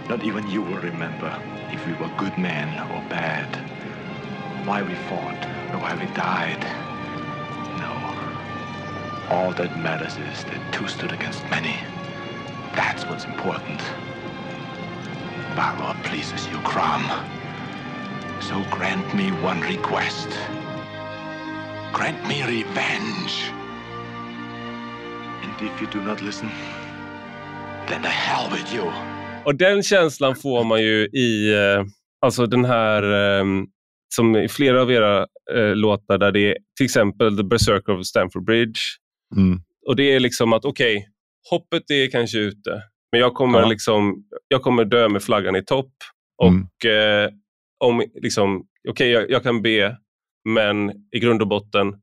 not even you, will remember if we were good men or bad. Why we fought, or why we died. No. All that matters is that two stood against many. That's what's important. Balor pleases you, Crom. So grant me one request. Grant me revenge. And if you do not listen, then the hell with you. Och den känslan får man ju i eh, alltså den här, eh, som i flera av era eh, låtar där det är till exempel The Berserker of Stamford Bridge. Mm. Och det är liksom att okej, hoppet är kanske ute, men jag kommer, Ja. liksom, jag kommer dö med flaggan i topp. Mm. Och eh, om liksom, okej jag, jag kan be, men i grund och botten,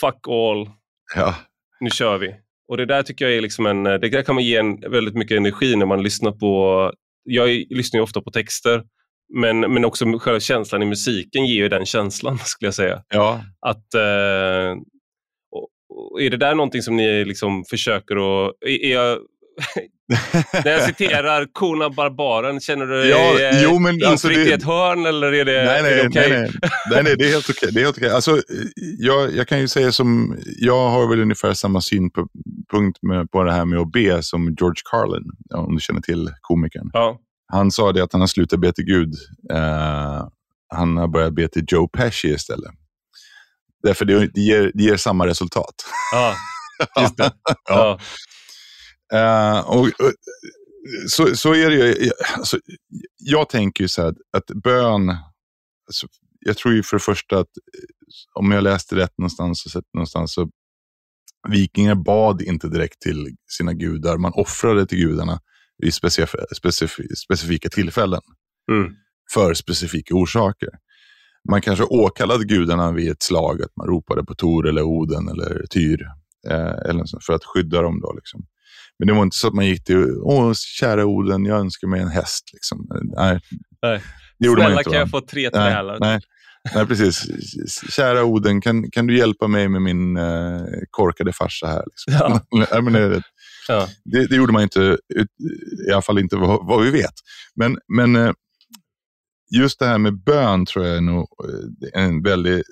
fuck all, Ja. nu kör vi. Och det där tycker jag är liksom en, det där kan man ge en väldigt mycket energi när man lyssnar på, jag lyssnar ju ofta på texter, men, men också själva känslan i musiken ger ju den känslan skulle jag säga. ja. Att, eh, är det där någonting som ni liksom försöker att, är jag, när jag citerar Kona Barbaren, känner du dig Ja, eh, jo, men alltså det- i ett hörn eller är det, nej, är nej, det okej? nej, nej, nej, nej, det är helt okej. Det är helt okej. Alltså, jag, jag kan ju säga som, jag har väl ungefär samma syn på, punkt med, på det här med att be som George Carlin, ja, om du känner till komikern. Ja, Han sa det att han har slutat be till Gud. Eh, han har börjat be till Joe Pesci istället. Därför det, det, ger, det ger samma resultat. ja, just det. Ja. ja. Eh, och, och, så, så är det ju. Alltså, jag tänker ju så här att, bön, alltså, jag tror ju för det första att eh, om jag läste rätt någonstans och sett någonstans så vikingar bad inte direkt till sina gudar, man offrade till gudarna i specif specif specifika tillfällen Mm. för specifika orsaker. Man kanske åkallade gudarna vid ett slag, att man ropade på Tor eller Oden eller Tyr eh, eller för att skydda dem. Då, liksom. Men det var inte så att man gick till, åh kära Oden, jag önskar mig en häst. Liksom. Nej, Nej. det gjorde man Snälla inte. kan va? jag få tre trälar? nej. Nej, precis. Kära Oden, kan, kan du hjälpa mig med min uh, korkade farsa här? Liksom. Ja. men det, ja. det, det, gjorde man inte, i alla fall inte vad, vad vi vet. Men, men uh, just det här med bön tror jag är nog eh, en väldigt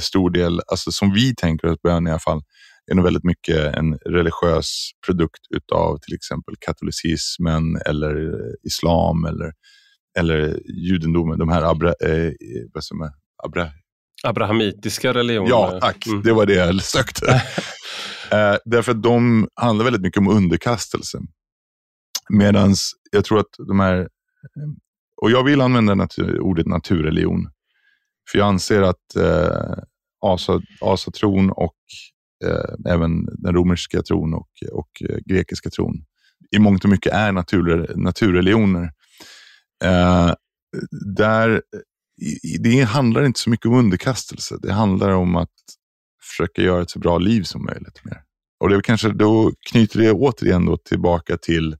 stor del, alltså som vi tänker oss bön i alla fall, är nog väldigt mycket en religiös produkt utav till exempel katolicismen eller islam eller, eller judendomen. De här abra, eh, vad som är, abra, Abrahamitiska religioner. Ja, tack. Mm. Det var det jag sökte. eh, därför att de handlar väldigt mycket om underkastelse. Medan jag tror att de här och jag vill använda natur, ordet naturreligion. För jag anser att eh, asa, asatron och eh, även den romerska tron och, och eh, grekiska tron i mångt och mycket är natur, naturreligioner. Eh, där, det handlar inte så mycket om underkastelse. Det handlar om att försöka göra ett så bra liv som möjligt. Mer. Och det kanske, då knyter det återigen då tillbaka till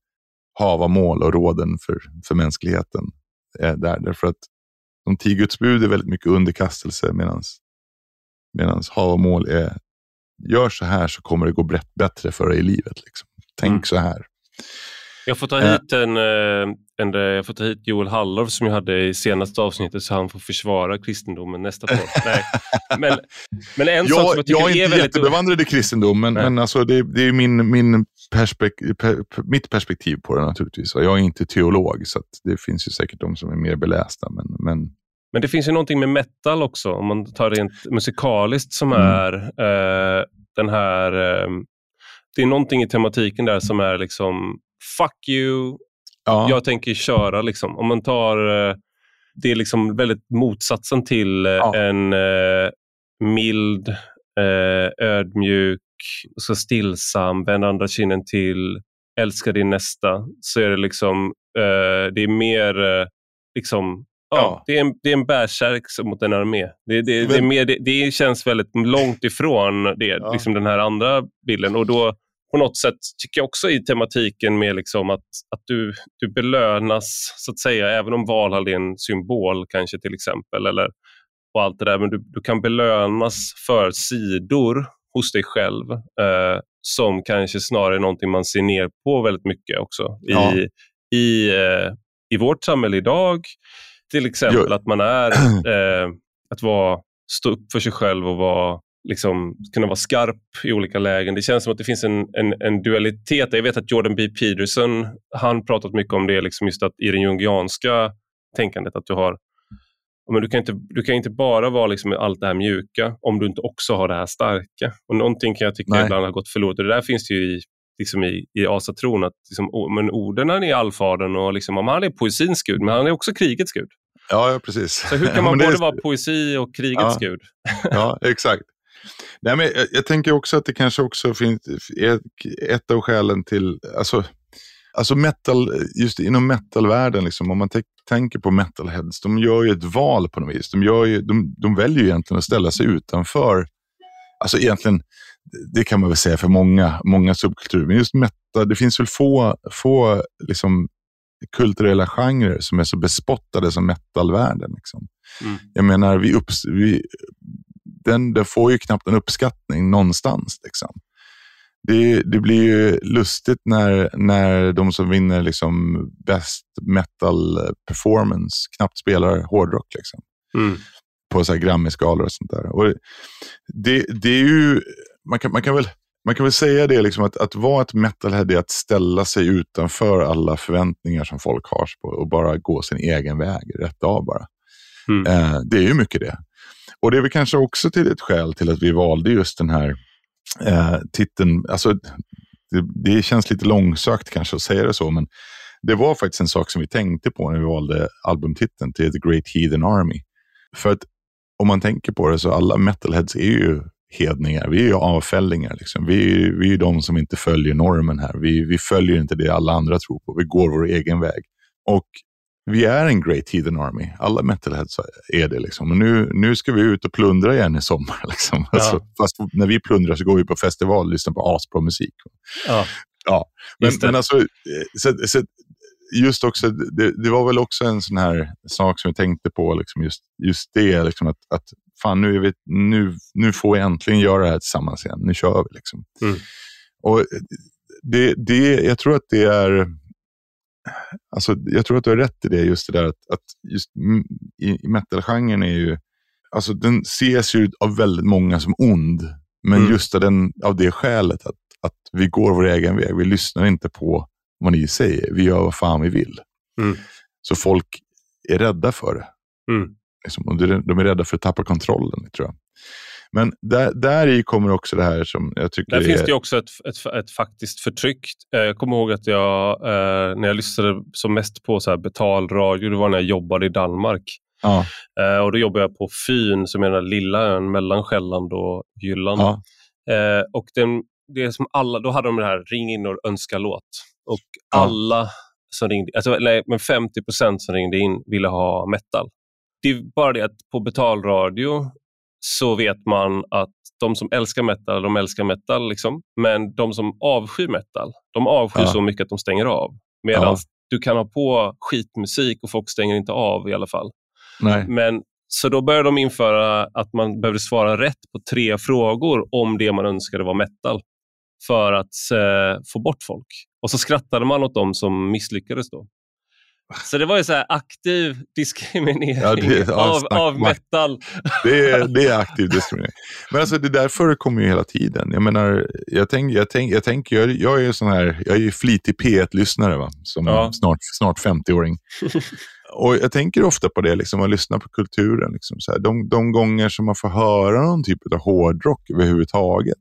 havamål och råden för, för mänskligheten Eh, där. Därför att de tio Guds bud är väldigt mycket underkastelse medan havamål är gör så här så kommer det gå bättre för dig i livet. Liksom. Tänk mm. så här. Jag får ta hit, en, eh, en, jag får ta hit Joel Hallorf som jag hade i senaste avsnittet så han får försvara kristendomen nästa podd. Men, men en jag, sak som jag tycker jag är, är inte jättebevandrad i kristendom, men, men alltså det, det är min, min perspek per, mitt perspektiv på det naturligtvis. Jag är inte teolog, så det finns ju säkert de som är mer belästa. Men, men... men det finns ju någonting med metal också, om man tar rent musikaliskt, som mm. är eh, den här... Eh, det är någonting i tematiken där som är liksom fuck you, ja. jag tänker köra. Liksom. Om man tar, eh, det är liksom väldigt motsatsen till eh, ja. en eh, mild, eh, ödmjuk, så stillsam, vänd andra kinden till, älska din nästa. Så är det liksom, det är mer liksom Ja, Det, är en, det är en bärsärk mot en armé. Det, det, det, är mer, det, det känns väldigt långt ifrån det, ja. liksom den här andra bilden. Och då på något sätt tycker jag också i tematiken med liksom att, att du, du belönas, så att säga, även om Valhall är en symbol kanske till exempel, eller, och allt det där, men du, du kan belönas för sidor hos dig själv eh, som kanske snarare är någonting man ser ner på väldigt mycket också ja. i, i, eh, i vårt samhälle idag. Till exempel jo. att man är, eh, att vara, stå upp för sig själv och vara liksom, kunna vara skarp i olika lägen. Det känns som att det finns en, en, en dualitet. Jag vet att Jordan B. Peterson han pratat mycket om det, liksom just att i det jungianska tänkandet att du har men du, kan inte, du kan inte bara vara liksom allt det här mjuka om du inte också har det här starka. Och Någonting kan jag tycka Nej. ibland har gått förlorat. Och det där finns det ju i, liksom i, i asatron. Att liksom, men orden är allfadern och liksom, han är poesins gud, men han är också krigets gud. Ja, ja precis. Så hur kan man både är... vara poesi och krigets ja. gud? ja, exakt. Nej, men jag, jag, tänker också att det kanske också finns ett, ett av skälen till, alltså, alltså metal, just inom metalvärlden, liksom, om man tänker på metalheads, de gör ju ett val på något vis. De, gör ju, de, de väljer ju egentligen att ställa sig utanför, alltså egentligen, det kan man väl säga för många, många subkulturer, men just metal, det finns väl få, få liksom, kulturella genrer som är så bespottade som metalvärlden. Liksom. Mm. Jag menar, vi, upps, vi den, den får ju knappt en uppskattning någonstans. Liksom. Det, det, blir ju lustigt när, när de som vinner liksom best metal performance knappt spelar hårdrock. Liksom. Mm. På så Grammy-skalor och sånt där. Och det, det är ju, man kan, man kan väl man kan väl säga det, liksom att, att vara ett metalhead är att ställa sig utanför alla förväntningar som folk har på och bara gå sin egen väg, rätt av bara. Mm. Eh, det är ju mycket det. Och det är väl kanske också till ett skäl till att vi valde just den här eh, titeln. Alltså, det, det, känns lite långsökt kanske att säga det så, men det var faktiskt en sak som vi tänkte på när vi valde albumtiteln till The Great Heathen Army. För att om man tänker på det så alla metalheads är ju hedningar. Vi är ju avfällingar. Liksom. Vi, är, vi är de som inte följer normen här. Vi, vi följer inte det alla andra tror på. Vi går vår egen väg. Och vi är en Great Heathen Army. Alla metalheads är det. Liksom. Och nu, nu ska vi ut och plundra igen i sommar. Liksom. Ja. Alltså, fast när vi plundrar så går vi på festival och lyssnar på asbra musik. Ja. ja. Men, men alltså, så, så, just också, det, det, var väl också en sån här sak som jag tänkte på, liksom just, just det, liksom att, att fan nu, är vi, nu, nu får vi äntligen göra det här tillsammans igen. Nu kör vi. Liksom. Mm. Och det, det, jag tror att det är, alltså, jag tror att du har rätt i det, just det där att, att just i, i metalgenren är ju, alltså den ses ju av väldigt många som ond. Men mm. just av, den, av det skälet att, att vi går vår egen väg. Vi lyssnar inte på vad ni säger. Vi gör vad fan vi vill. Mm. Så folk är rädda för det. Mm. Liksom, de är rädda för att tappa kontrollen, tror jag. Men där, där i kommer också det här som jag tycker Där är... finns det också ett, ett, ett faktiskt förtryck. Eh, jag kommer ihåg att jag, eh, när jag lyssnade som mest på så här betalradio, det var när jag jobbade i Danmark. Ja. Eh, och Då jobbade jag på Fyn, som är den lilla ön mellan Själland och Jylland. Ja. Eh, och den, det som alla, då hade de det här ring in och önska låt. Och Ja. alla som ringde, alltså, nej, men 50 procent som ringde in ville ha metal. Det är bara det att på betalradio så vet man att de som älskar metal, de älskar metal. Liksom. Men de som avskyr metal, de avskyr Ja. så mycket att de stänger av. Medan Ja. du kan ha på skitmusik och folk stänger inte av i alla fall. Nej. Men, så då började de införa att man behövde svara rätt på tre frågor om det man önskade var metal för att eh, få bort folk. Och så skrattade man åt dem som misslyckades då. Så det var ju så här aktiv diskriminering Ja, det- av, av metal. Det är, det är aktiv diskriminering. Men alltså det där förekommer ju hela tiden. Jag menar, jag tänker, jag tänker, jag, tänker, jag, jag är ju sån här, jag är flitig P1-lyssnare va? som Ja. snart, snart 50-åring. Och jag tänker ofta på det, liksom, att lyssna på kulturen. Liksom, så här. De, de gånger som man får höra någon typ av hårdrock överhuvudtaget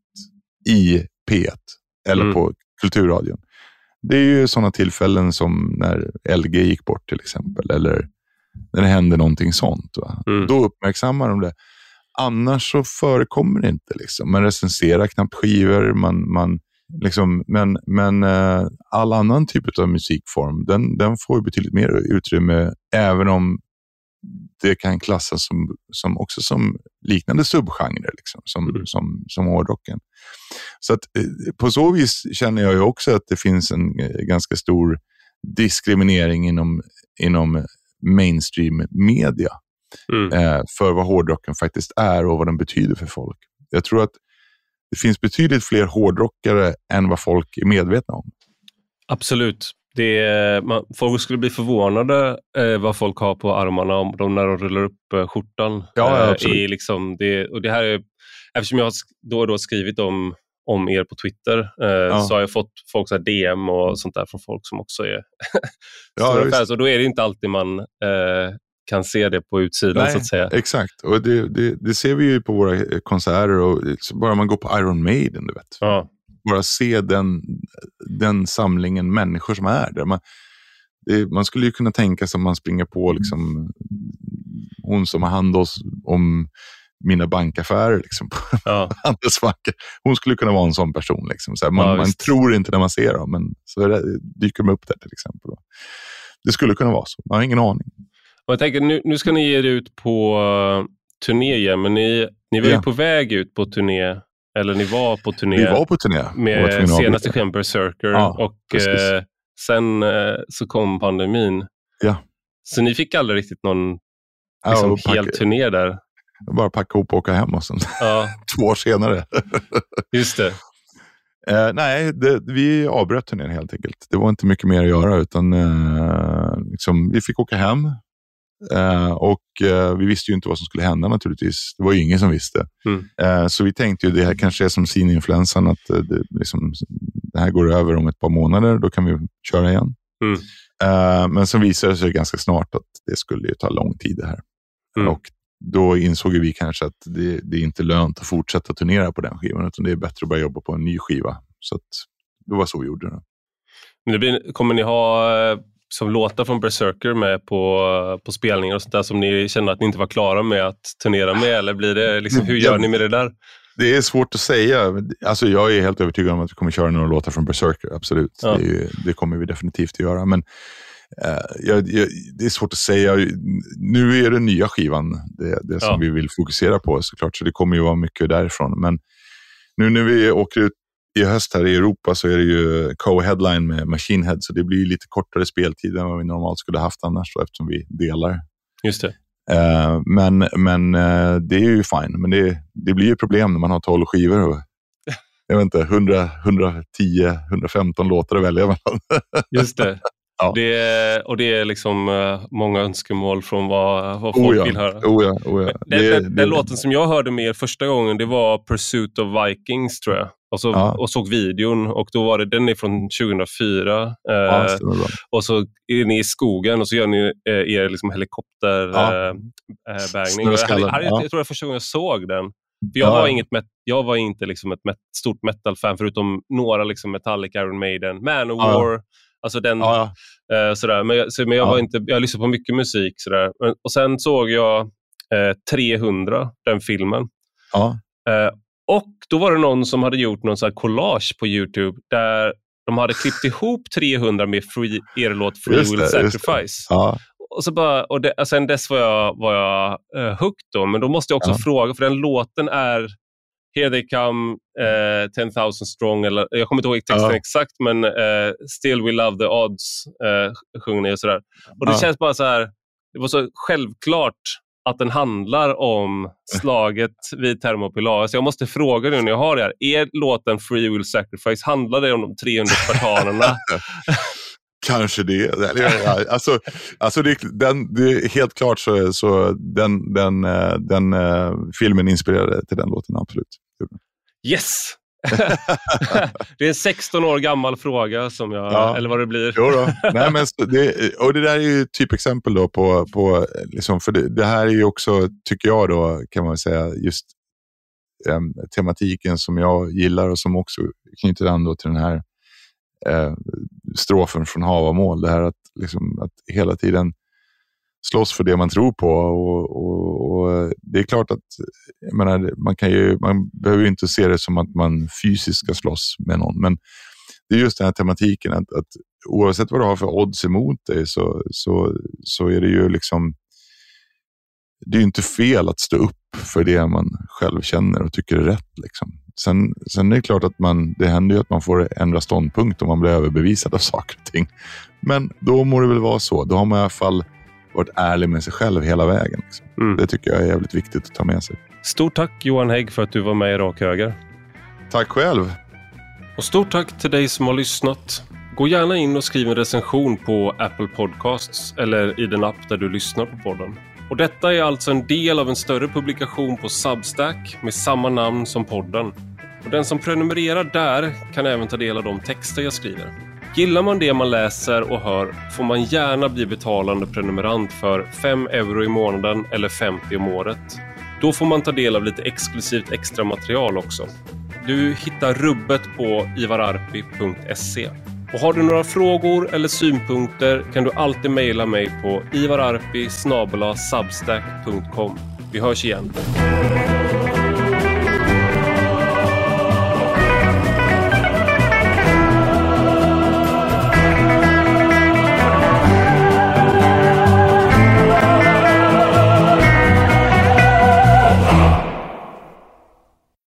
i P1 eller Mm. på kulturradion. Det är ju sådana tillfällen som när LG gick bort till exempel, eller när det hände någonting sånt. Mm. Då uppmärksammar de det. Annars så förekommer det inte. Liksom. Man recenserar knappt skivor, man, man, liksom, men, men eh, all annan typ av musikform, den, den får ju betydligt mer utrymme, även om det kan klassas som, som också som liknande subgenrer, liksom, som, Mm. som, som hårdrocken. Så att, eh, på så vis känner jag ju också att det finns en eh, ganska stor diskriminering inom, inom mainstream media Mm. eh, för vad hårdrocken faktiskt är och vad den betyder för folk. Jag tror att det finns betydligt fler hårdrockare än vad folk är medvetna om. Absolut. Det man, folk skulle bli förvånade eh, vad folk har på armarna om de, när de rullar upp eh, skjortan. Ja, ja, Eh, liksom det, och det här är, eftersom jag har då och då skrivit om, om er på Twitter eh, så har jag fått folk så DM och sånt där från folk som också är Ja, stora visst. fans. Och då är det inte alltid man eh, kan se det på utsidan Nej, så att säga. Exakt, och det, det, det ser vi ju på våra eh, konserter. Och så bara man går på Iron Maiden, du vet. Ja, bara se den, den samlingen människor som är där. Man, det, man skulle ju kunna tänka sig att man springer på liksom, hon som har hand om mina bankaffärer liksom, på ja, Handelsbanken. Hon skulle kunna vara en sån person. Liksom. Så här, man, Ja, man tror inte när man ser dem, men så är det, dyker de upp där till exempel. Det skulle kunna vara så. Man har ingen aning. och jag tänker, nu, nu ska ni ge er ut på uh, turné igen, men ni, ni var ju Ja. på väg ut på turné, eller ni var på turné. Vi var på turné. med senaste skivan Berserker Ja, och eh, sen eh, så kom pandemin. Ja. Så ni fick aldrig riktigt någon Ja, liksom, och hel turné där? bara packa ihop och åka hem och sen Ja, två år senare. just det. Eh, nej, det, vi avbröt turnén helt enkelt. Det var inte mycket mer att göra utan eh, liksom, vi fick åka hem. Eh, och eh, vi visste ju inte vad som skulle hända naturligtvis. Det var ju ingen som visste. Mm. Eh, så vi tänkte ju det här kanske är som svininfluensan, att det, liksom, det här går över om ett par månader, då kan vi köra igen. Mm. Men så visade det sig ganska snart att det skulle ju ta lång tid det här. Mm. Och då insåg vi kanske att det, det är inte lönt att fortsätta turnera på den skivan, utan det är bättre att börja jobba på en ny skiva. Så att, det var så vi gjorde det. Men det blir, kommer ni ha som låtar från Berserker med på, på spelningar och sånt där som ni känner att ni inte var klara med att turnera med? Eller blir det, liksom, hur gör ni med det där? Det är svårt att säga. Alltså, jag är helt övertygad om att vi kommer köra några låtar från Berserker. Absolut. Ja. Det, ju, det kommer vi definitivt att göra. Men eh, jag, jag, det är svårt att säga. Nu är det nya skivan det, det som Ja. vi vill fokusera på såklart. Så det kommer ju vara mycket därifrån. Men nu när vi åker ut i höst här i Europa så är det ju co-headline med Machine Head, så det blir lite kortare speltid än vad vi normalt skulle haft annars då, eftersom vi delar. Just det. Eh, men men eh, det är ju fine, men det, det blir ju problem när man har 12 skivor och jag vet inte, 100, 110, 115 låtar att välja mellan. Just det. Ja. det och det är liksom eh, många önskemål från vad, vad folk Oh ja, vill höra. oh ja, oh ja. Den, Det- den, den låten som jag hörde med er första gången det var Pursuit of Vikings tror jag. Och, så, Ja. och såg videon och då var det, den är från 2004. Eh, Ja, bra. och så är ni i skogen och så gör ni eh, er liksom helikopterbärgning. Ja. Eh, eh, jag, hade, ja. jag tror det var första gången jag såg den. För jag, Ja. var inget met, jag var inte liksom ett met, stort metal-fan förutom några liksom Metallica, Iron Maiden, Manowar. Alltså den, Ja, ja. Eh, sådär. Men, jag, så, men jag, Ja. var inte, jag lyssnade på mycket musik. Sådär. Men, och sen såg jag eh, 300, den filmen. Ja. Eh, och då var det någon som hade gjort någon här collage på Youtube där de hade klippt ihop 300 med free, er låt Free Just Will det. Sacrifice. Ja. Och, så bara, och det, sen dess var jag, var jag eh, hooked. Då, men då måste jag också fråga, för den låten är Here they come, eh, 10,000 strong, eller, jag kommer inte ihåg texten Ja. exakt, men eh, Still we love the odds eh, sjunger ni och sådär. Och det Ja. känns bara så här, det var så självklart att den handlar om slaget vid Thermopylae. Så jag måste fråga nu när jag har det här. Är låten Free Will Sacrifice, handlar det om de 300 spartanerna? Kanske det. Alltså, alltså det, den, det är helt klart så, så den, den, eh, den eh, filmen inspirerade till den låten, absolut. Yes! det är en 16 år gammal fråga, som jag, Ja. eller vad det blir. Jo då. Nej, men det, och det där är ju typexempel då på, på liksom, för det, det här är ju också, tycker jag då, kan man säga, just em, tematiken som jag gillar och som också knyter an till den här eh, strofen från Havamål. Det här att, liksom, att hela tiden slåss för det man tror på. Och, och, och eh, det är klart att jag menar, man, kan ju, man behöver ju inte se det som att man fysiskt ska slåss med någon. Men det är just den här tematiken att, att oavsett vad du har för odds emot dig så, så, så är det ju liksom det är ju inte fel att stå upp för det man själv känner och tycker är rätt. Liksom. Sen, sen är det klart att man, det händer ju att man får ändra ståndpunkt om man blir överbevisad av saker och ting. Men då må det väl vara så. Då har man i alla fall varit ärlig med sig själv hela vägen. Liksom. Mm. Det tycker jag är jävligt viktigt att ta med sig. Stort tack Johan Hägg för att du var med i Rak Höger. Tack själv! Och stort tack till dig som har lyssnat. Gå gärna in och skriv en recension på Apple Podcasts eller i den app där du lyssnar på podden. Och detta är alltså en del av en större publikation på Substack med samma namn som podden. Och den som prenumererar där kan även ta del av de texter jag skriver. Gillar man det man läser och hör får man gärna bli betalande prenumerant för 5 euro i månaden eller 50 om året. Då får man ta del av lite exklusivt extra material också. Du hittar rubbet på ivararpi.se. Och har du några frågor eller synpunkter kan du alltid mejla mig på ivararpi substack.com. Vi hörs igen.